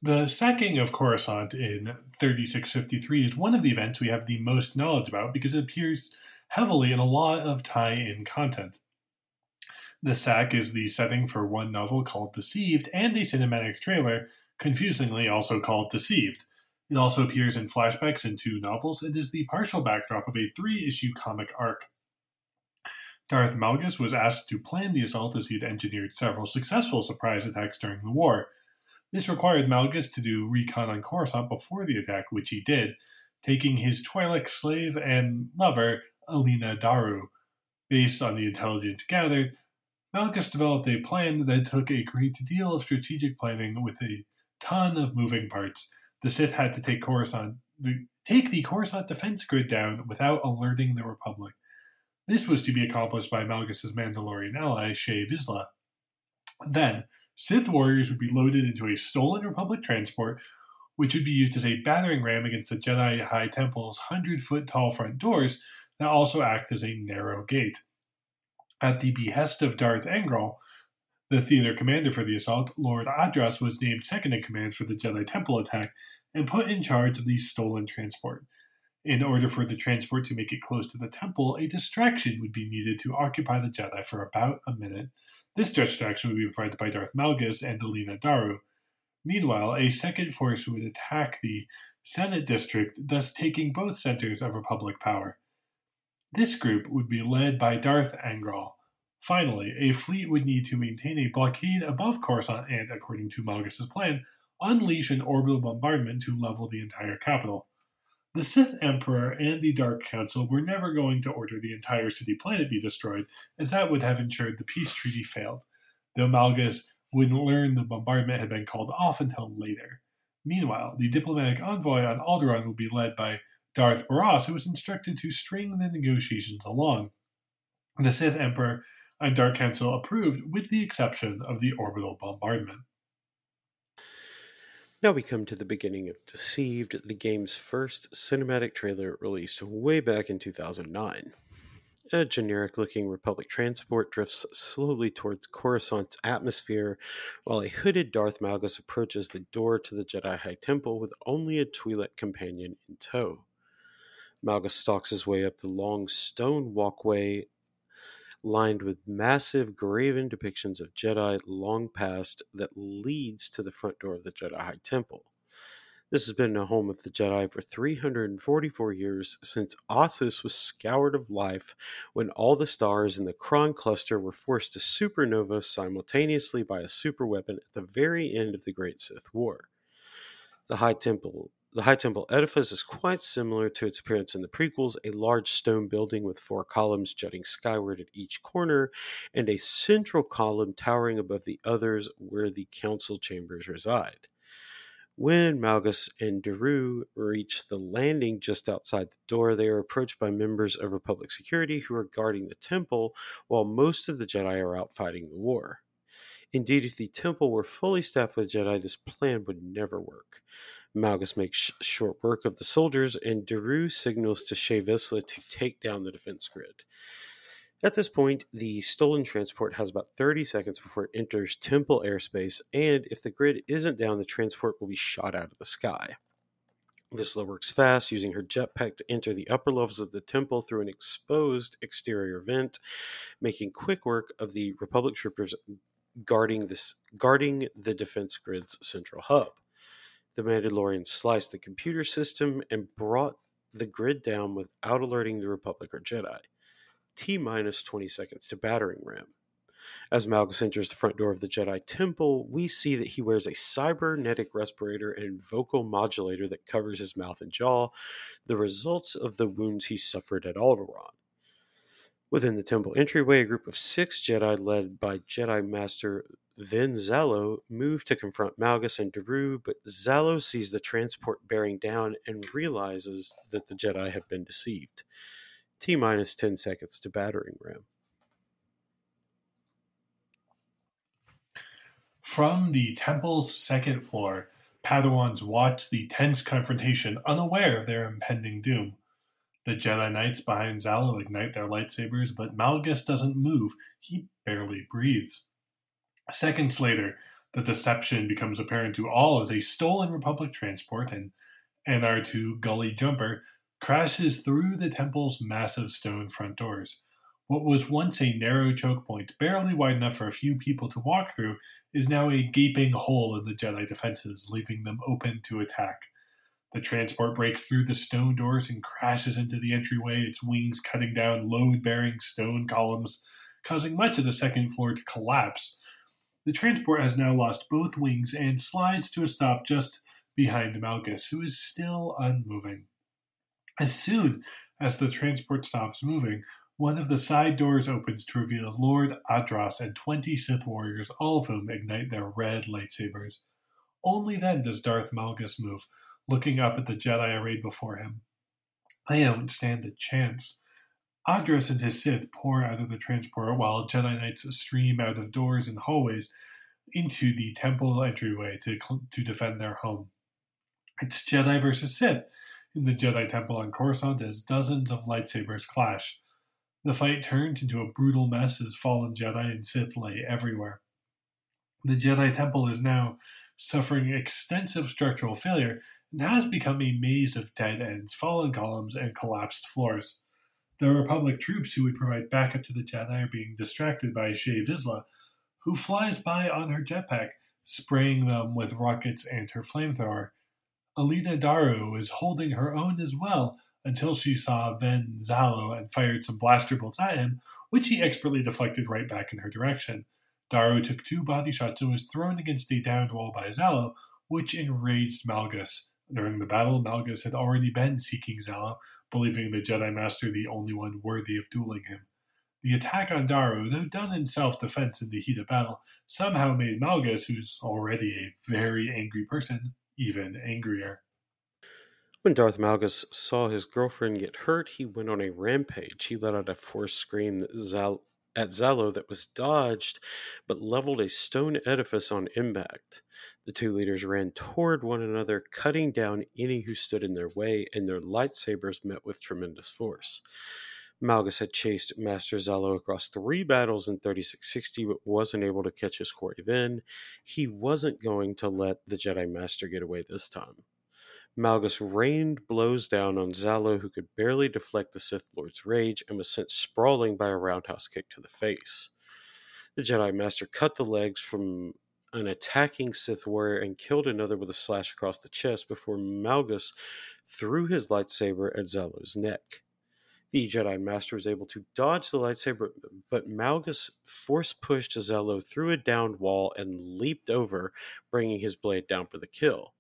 The sacking of Coruscant in 3653 is one of the events we have the most knowledge about because it appears heavily in a lot of tie in content. The sack is the setting for one novel called Deceived and a cinematic trailer, confusingly also called Deceived. It also appears in flashbacks in two novels and is the partial backdrop of a three issue comic arc. Darth Malgus was asked to plan the assault as he had engineered several successful surprise attacks during the war. This required Malgus to do recon on Coruscant before the attack, which he did, taking his Twi'lek slave and lover, Eleena Daru. Based on the intelligence gathered, Malgus developed a plan that took a great deal of strategic planning with a ton of moving parts. The Sith had to take Coruscant, take the Coruscant defense grid down without alerting the Republic. This was to be accomplished by Malgus's Mandalorian ally, Shae Vizsla. Then, Sith warriors would be loaded into a stolen Republic transport, which would be used as a battering ram against the Jedi High Temple's 100 foot tall front doors that also act as a narrow gate. At the behest of Darth Angral, the theater commander for the assault, Lord Adras was named second in command for the Jedi Temple attack and put in charge of the stolen transport. In order for the transport to make it close to the temple, a distraction would be needed to occupy the Jedi for about a minute. This distraction would be provided by Darth Malgus and Eleena Daru. Meanwhile, a second force would attack the Senate District, thus taking both centers of Republic power. This group would be led by Darth Angral. Finally, a fleet would need to maintain a blockade above Coruscant and, according to Malgus's plan, unleash an orbital bombardment to level the entire capital. The Sith Emperor and the Dark Council were never going to order the entire city planet be destroyed, as that would have ensured the peace treaty failed, though Malgus wouldn't learn the bombardment had been called off until later. Meanwhile, the diplomatic envoy on Alderaan would be led by Darth Baras, who was instructed to string the negotiations along. The Sith Emperor and Dark Council approved, with the exception of the orbital bombardment. Now we come to the beginning of Deceived, the game's first cinematic trailer released way back in 2009. A generic looking Republic transport drifts slowly towards Coruscant's atmosphere while a hooded Darth Malgus approaches the door to the Jedi High Temple with only a Twi'lek companion in tow. Malgus stalks his way up the long stone walkway lined with massive graven depictions of Jedi long past that leads to the front door of the Jedi High Temple. This has been the home of the Jedi for 344 years since Ossus was scoured of life when all the stars in the Cron cluster were forced to supernova simultaneously by a superweapon at the very end of the Great Sith War. The High Temple the High Temple edifice is quite similar to its appearance in the prequels a large stone building with four columns jutting skyward at each corner, and a central column towering above the others where the council chambers reside. When Malgus and Daru reach the landing just outside the door, they are approached by members of Republic security who are guarding the temple, while most of the Jedi are out fighting the war. Indeed, if the temple were fully staffed with Jedi, this plan would never work. Malgus makes short work of the soldiers, and Daru signals to Shae Vizsla to take down the defense grid. At this point, the stolen transport has about 30 seconds before it enters temple airspace, and if the grid isn't down, the transport will be shot out of the sky. Vizsla works fast, using her jetpack to enter the upper levels of the temple through an exposed exterior vent, making quick work of the Republic troopers guarding this guarding the defense grid's central hub. The Mandalorian sliced the computer system and brought the grid down without alerting the Republic or Jedi. T minus 20 seconds to battering ram. As Malgus enters the front door of the Jedi Temple, we see that he wears a cybernetic respirator and vocal modulator that covers his mouth and jaw, the results of the wounds he suffered at Alderaan. Within the temple entryway, a group of six Jedi, led by Jedi Master Ven Zallow, move to confront Malgus and Daru, but Zallow sees the transport bearing down and realizes that the Jedi have been deceived. T minus 10 seconds to battering ram. From the temple's second floor, Padawans watch the tense confrontation, unaware of their impending doom. The Jedi Knights behind Zallow ignite their lightsabers, but Malgus doesn't move. He barely breathes. Seconds later, the deception becomes apparent to all as a stolen Republic transport and NR2 Gully Jumper crashes through the temple's massive stone front doors. What was once a narrow choke point, barely wide enough for a few people to walk through, is now a gaping hole in the Jedi defenses, leaving them open to attack. The transport breaks through the stone doors and crashes into the entryway, its wings cutting down load bearing stone columns, causing much of the second floor to collapse. The transport has now lost both wings and slides to a stop just behind Malgus, who is still unmoving. As soon as the transport stops moving, one of the side doors opens to reveal Lord Adras and 20 Sith warriors, all of whom ignite their red lightsabers. Only then does Darth Malgus move, looking up at the Jedi arrayed before him. I don't stand a chance. Adras and his Sith pour out of the transport while Jedi Knights stream out of doors and hallways into the temple entryway to, to defend their home. It's Jedi versus Sith in the Jedi Temple on Coruscant as dozens of lightsabers clash. The fight turns into a brutal mess as fallen Jedi and Sith lay everywhere. The Jedi Temple is now suffering extensive structural failure and has become a maze of dead ends, fallen columns, and collapsed floors. The Republic troops who would provide backup to the Jedi are being distracted by Shae Vizsla, who flies by on her jetpack, spraying them with rockets and her flamethrower. Eleena Daru is holding her own as well, until she saw Ven Zallow and fired some blaster bolts at him, which he expertly deflected right back in her direction. Daru took two body shots and was thrown against a downed wall by Zallow, which enraged Malgus. During the battle, Malgus had already been seeking Zallow, believing the Jedi Master the only one worthy of dueling him. The attack on Daru, though done in self defense in the heat of battle, somehow made Malgus, who's already a very angry person, even angrier. When Darth Malgus saw his girlfriend get hurt, he went on a rampage. He let out a forced scream that Zal- at Zallow that was dodged, but leveled a stone edifice on impact. The two leaders ran toward one another, cutting down any who stood in their way, and their lightsabers met with tremendous force. Malgus had chased Master Zallow across three battles in 3660, but wasn't able to catch his quarry then. He wasn't going to let the Jedi Master get away this time. Malgus rained blows down on Zallow, who could barely deflect the Sith Lord's rage and was sent sprawling by a roundhouse kick to the face. The Jedi Master cut the legs from an attacking Sith warrior and killed another with a slash across the chest before Malgus threw his lightsaber at Zallow's neck. The Jedi Master was able to dodge the lightsaber, but Malgus force pushed Zallow through a downed wall and leaped over, bringing his blade down for the kill.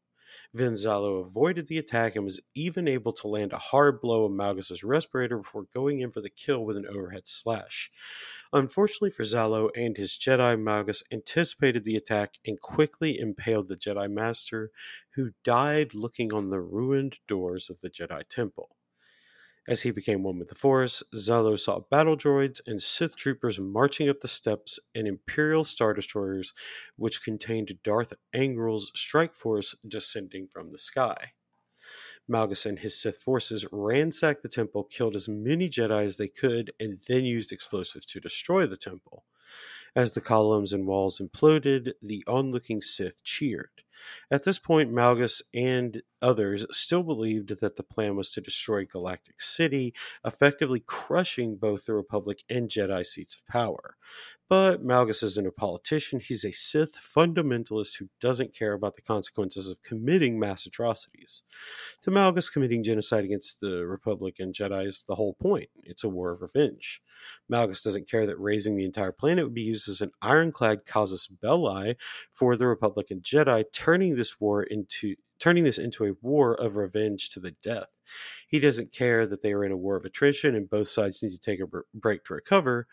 Ven Zallow avoided the attack and was even able to land a hard blow on Malgus's respirator before going in for the kill with an overhead slash. Unfortunately for Zallow and his Jedi, Malgus anticipated the attack and quickly impaled the Jedi Master, who died looking on the ruined doors of the Jedi Temple. As he became one with the Force, Zallow saw battle droids and Sith troopers marching up the steps and Imperial Star Destroyers, which contained Darth Angral's strike force descending from the sky. Malgus and his Sith forces ransacked the temple, killed as many Jedi as they could, and then used explosives to destroy the temple. As the columns and walls imploded, the onlooking Sith cheered. At this point, Malgus and others still believed that the plan was to destroy Galactic City, effectively crushing both the Republic and Jedi seats of power. But Malgus isn't a politician, he's a Sith fundamentalist who doesn't care about the consequences of committing mass atrocities. To Malgus, committing genocide against the Republic and Jedi is the whole point. It's a war of revenge. Malgus doesn't care that razing the entire planet would be used as an ironclad casus belli for the Republic and Jedi, turning this war into turning this into a war of revenge to the death. He doesn't care that they are in a war of attrition and both sides need to take a break to recover.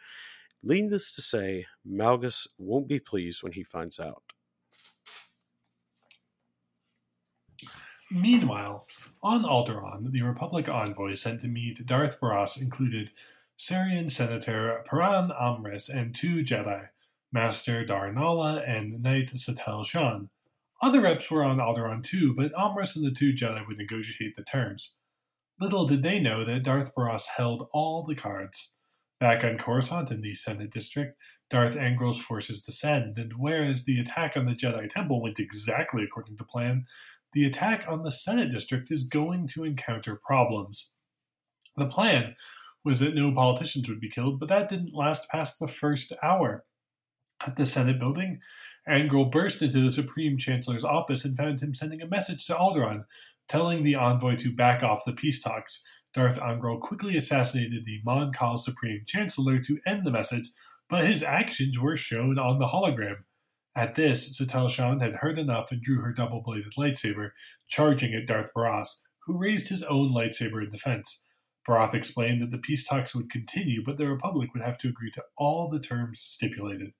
Needless to say, Malgus won't be pleased when he finds out. Meanwhile, on Alderaan, the Republic envoy sent to meet Darth Baras included Sarian Senator Paran Amris and two Jedi, Master Dar Nala and Knight Satele Shan. Other reps were on Alderaan too, but Amris and the two Jedi would negotiate the terms. Little did they know that Darth Baras held all the cards. Back on Coruscant in the Senate District, Darth Angral's forces descend, and whereas the attack on the Jedi Temple went exactly according to plan, the attack on the Senate District is going to encounter problems. The plan was that no politicians would be killed, but that didn't last past the first hour. At the Senate building, Angril burst into the Supreme Chancellor's office and found him sending a message to Alderaan, telling the envoy to back off the peace talks, Darth Angral quickly assassinated the Mon Cal Supreme Chancellor to end the message, but his actions were shown on the hologram. At this, Satele Shan had heard enough and drew her double bladed lightsaber, charging at Darth Baras, who raised his own lightsaber in defense. Baras explained that the peace talks would continue, but the Republic would have to agree to all the terms stipulated.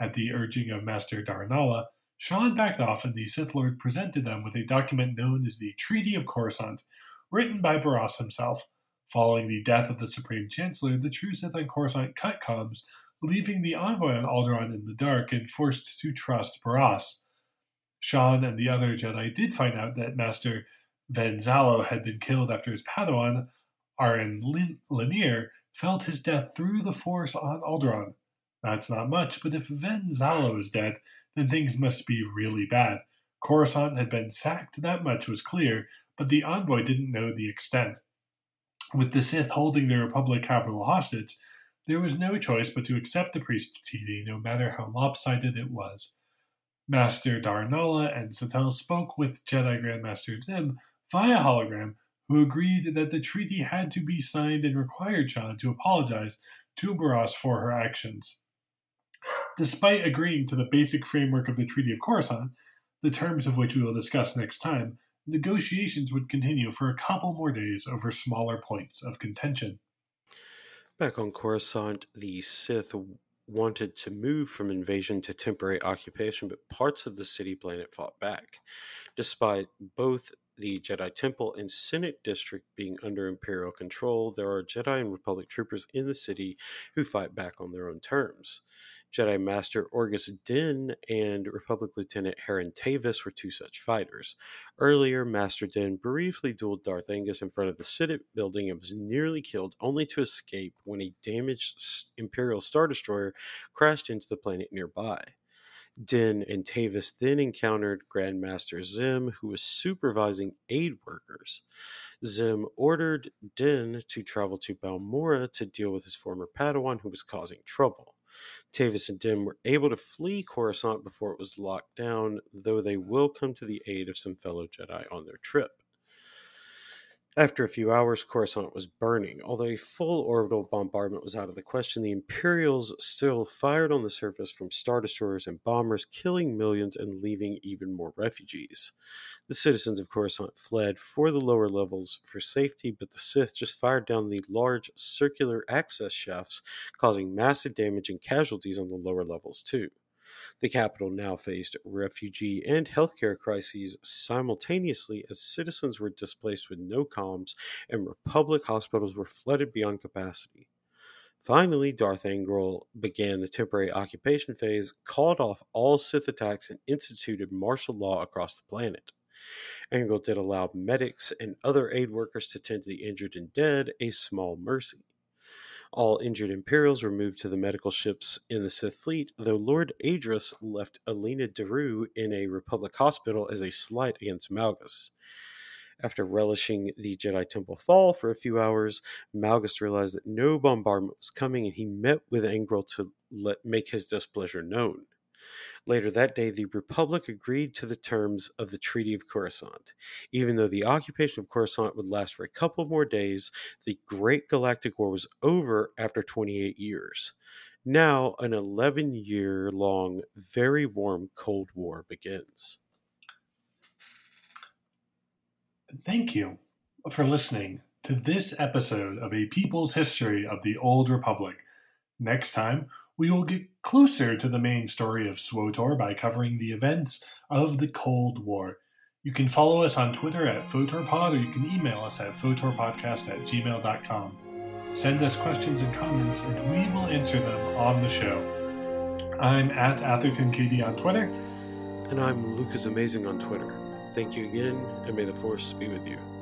At the urging of Master Dar'Nala, Shan backed off and the Sith Lord presented them with a document known as the Treaty of Coruscant, written by Baras himself. Following the death of the Supreme Chancellor, the true Sith on Coruscant cut comms, leaving the envoy on Alderaan in the dark and forced to trust Baras. Shan and the other Jedi did find out that Master Ven Zallow had been killed after his Padawan, Aryn Lin- Leneer, felt his death through the Force on Alderaan. That's not much, but if Ven Zallow is dead, then things must be really bad. Coruscant had been sacked, that much was clear, but the envoy didn't know the extent. With the Sith holding the Republic capital hostage, there was no choice but to accept the peace treaty, no matter how lopsided it was. Master Dar'Nala and Satele spoke with Jedi Grandmaster Zym via hologram, who agreed that the treaty had to be signed and required Shan to apologize to Baras for her actions. Despite agreeing to the basic framework of the Treaty of Coruscant, the terms of which we will discuss next time, negotiations would continue for a couple more days over smaller points of contention. Back on Coruscant, the Sith wanted to move from invasion to temporary occupation, but parts of the city planet fought back. Despite both the Jedi Temple and Senate District being under Imperial control, there are Jedi and Republic troopers in the city who fight back on their own terms. Jedi Master Orgus Din and Republic Lieutenant Harron Tavus were two such fighters. Earlier, Master Din briefly dueled Darth Angus in front of the Senate building and was nearly killed, only to escape when a damaged Imperial Star Destroyer crashed into the planet nearby. Din and Tavis then encountered Grandmaster Zym, who was supervising aid workers. Zym ordered Din to travel to Balmorra to deal with his former Padawan who was causing trouble. Tavus and Din were able to flee Coruscant before it was locked down, though they will come to the aid of some fellow Jedi on their trip. After a few hours, Coruscant was burning. Although a full orbital bombardment was out of the question, the Imperials still fired on the surface from Star Destroyers and bombers, killing millions and leaving even more refugees. The citizens of Coruscant fled for the lower levels for safety, but the Sith just fired down the large circular access shafts, causing massive damage and casualties on the lower levels, too. The capital now faced refugee and healthcare crises simultaneously as citizens were displaced with no comms and Republic hospitals were flooded beyond capacity. Finally, Darth Angral began the temporary occupation phase, called off all Sith attacks, and instituted martial law across the planet. Angral did allow medics and other aid workers to tend to the injured and dead, a small mercy. All injured Imperials were moved to the medical ships in the Sith fleet, though Lord Adraas left Eleena Daru in a Republic hospital as a slight against Malgus. After relishing the Jedi Temple fall for a few hours, Malgus realized that no bombardment was coming and he met with Angral to let, make his displeasure known. Later that day, the Republic agreed to the terms of the Treaty of Coruscant. Even though the occupation of Coruscant would last for a couple more days, the Great Galactic War was over after 28 years. Now, an 11 year long, very warm Cold War begins. Thank you for listening to this episode of A People's History of the Old Republic. Next time, we will get closer to the main story of SWOTOR by covering the events of the Cold War. You can follow us on Twitter at PhotorPod or you can email us at photorpodcast at gmail.com. Send us questions and comments and we will answer them on the show. I'm at AthertonKD on Twitter. And I'm Lucas Amazing on Twitter. Thank you again, and may the Force be with you.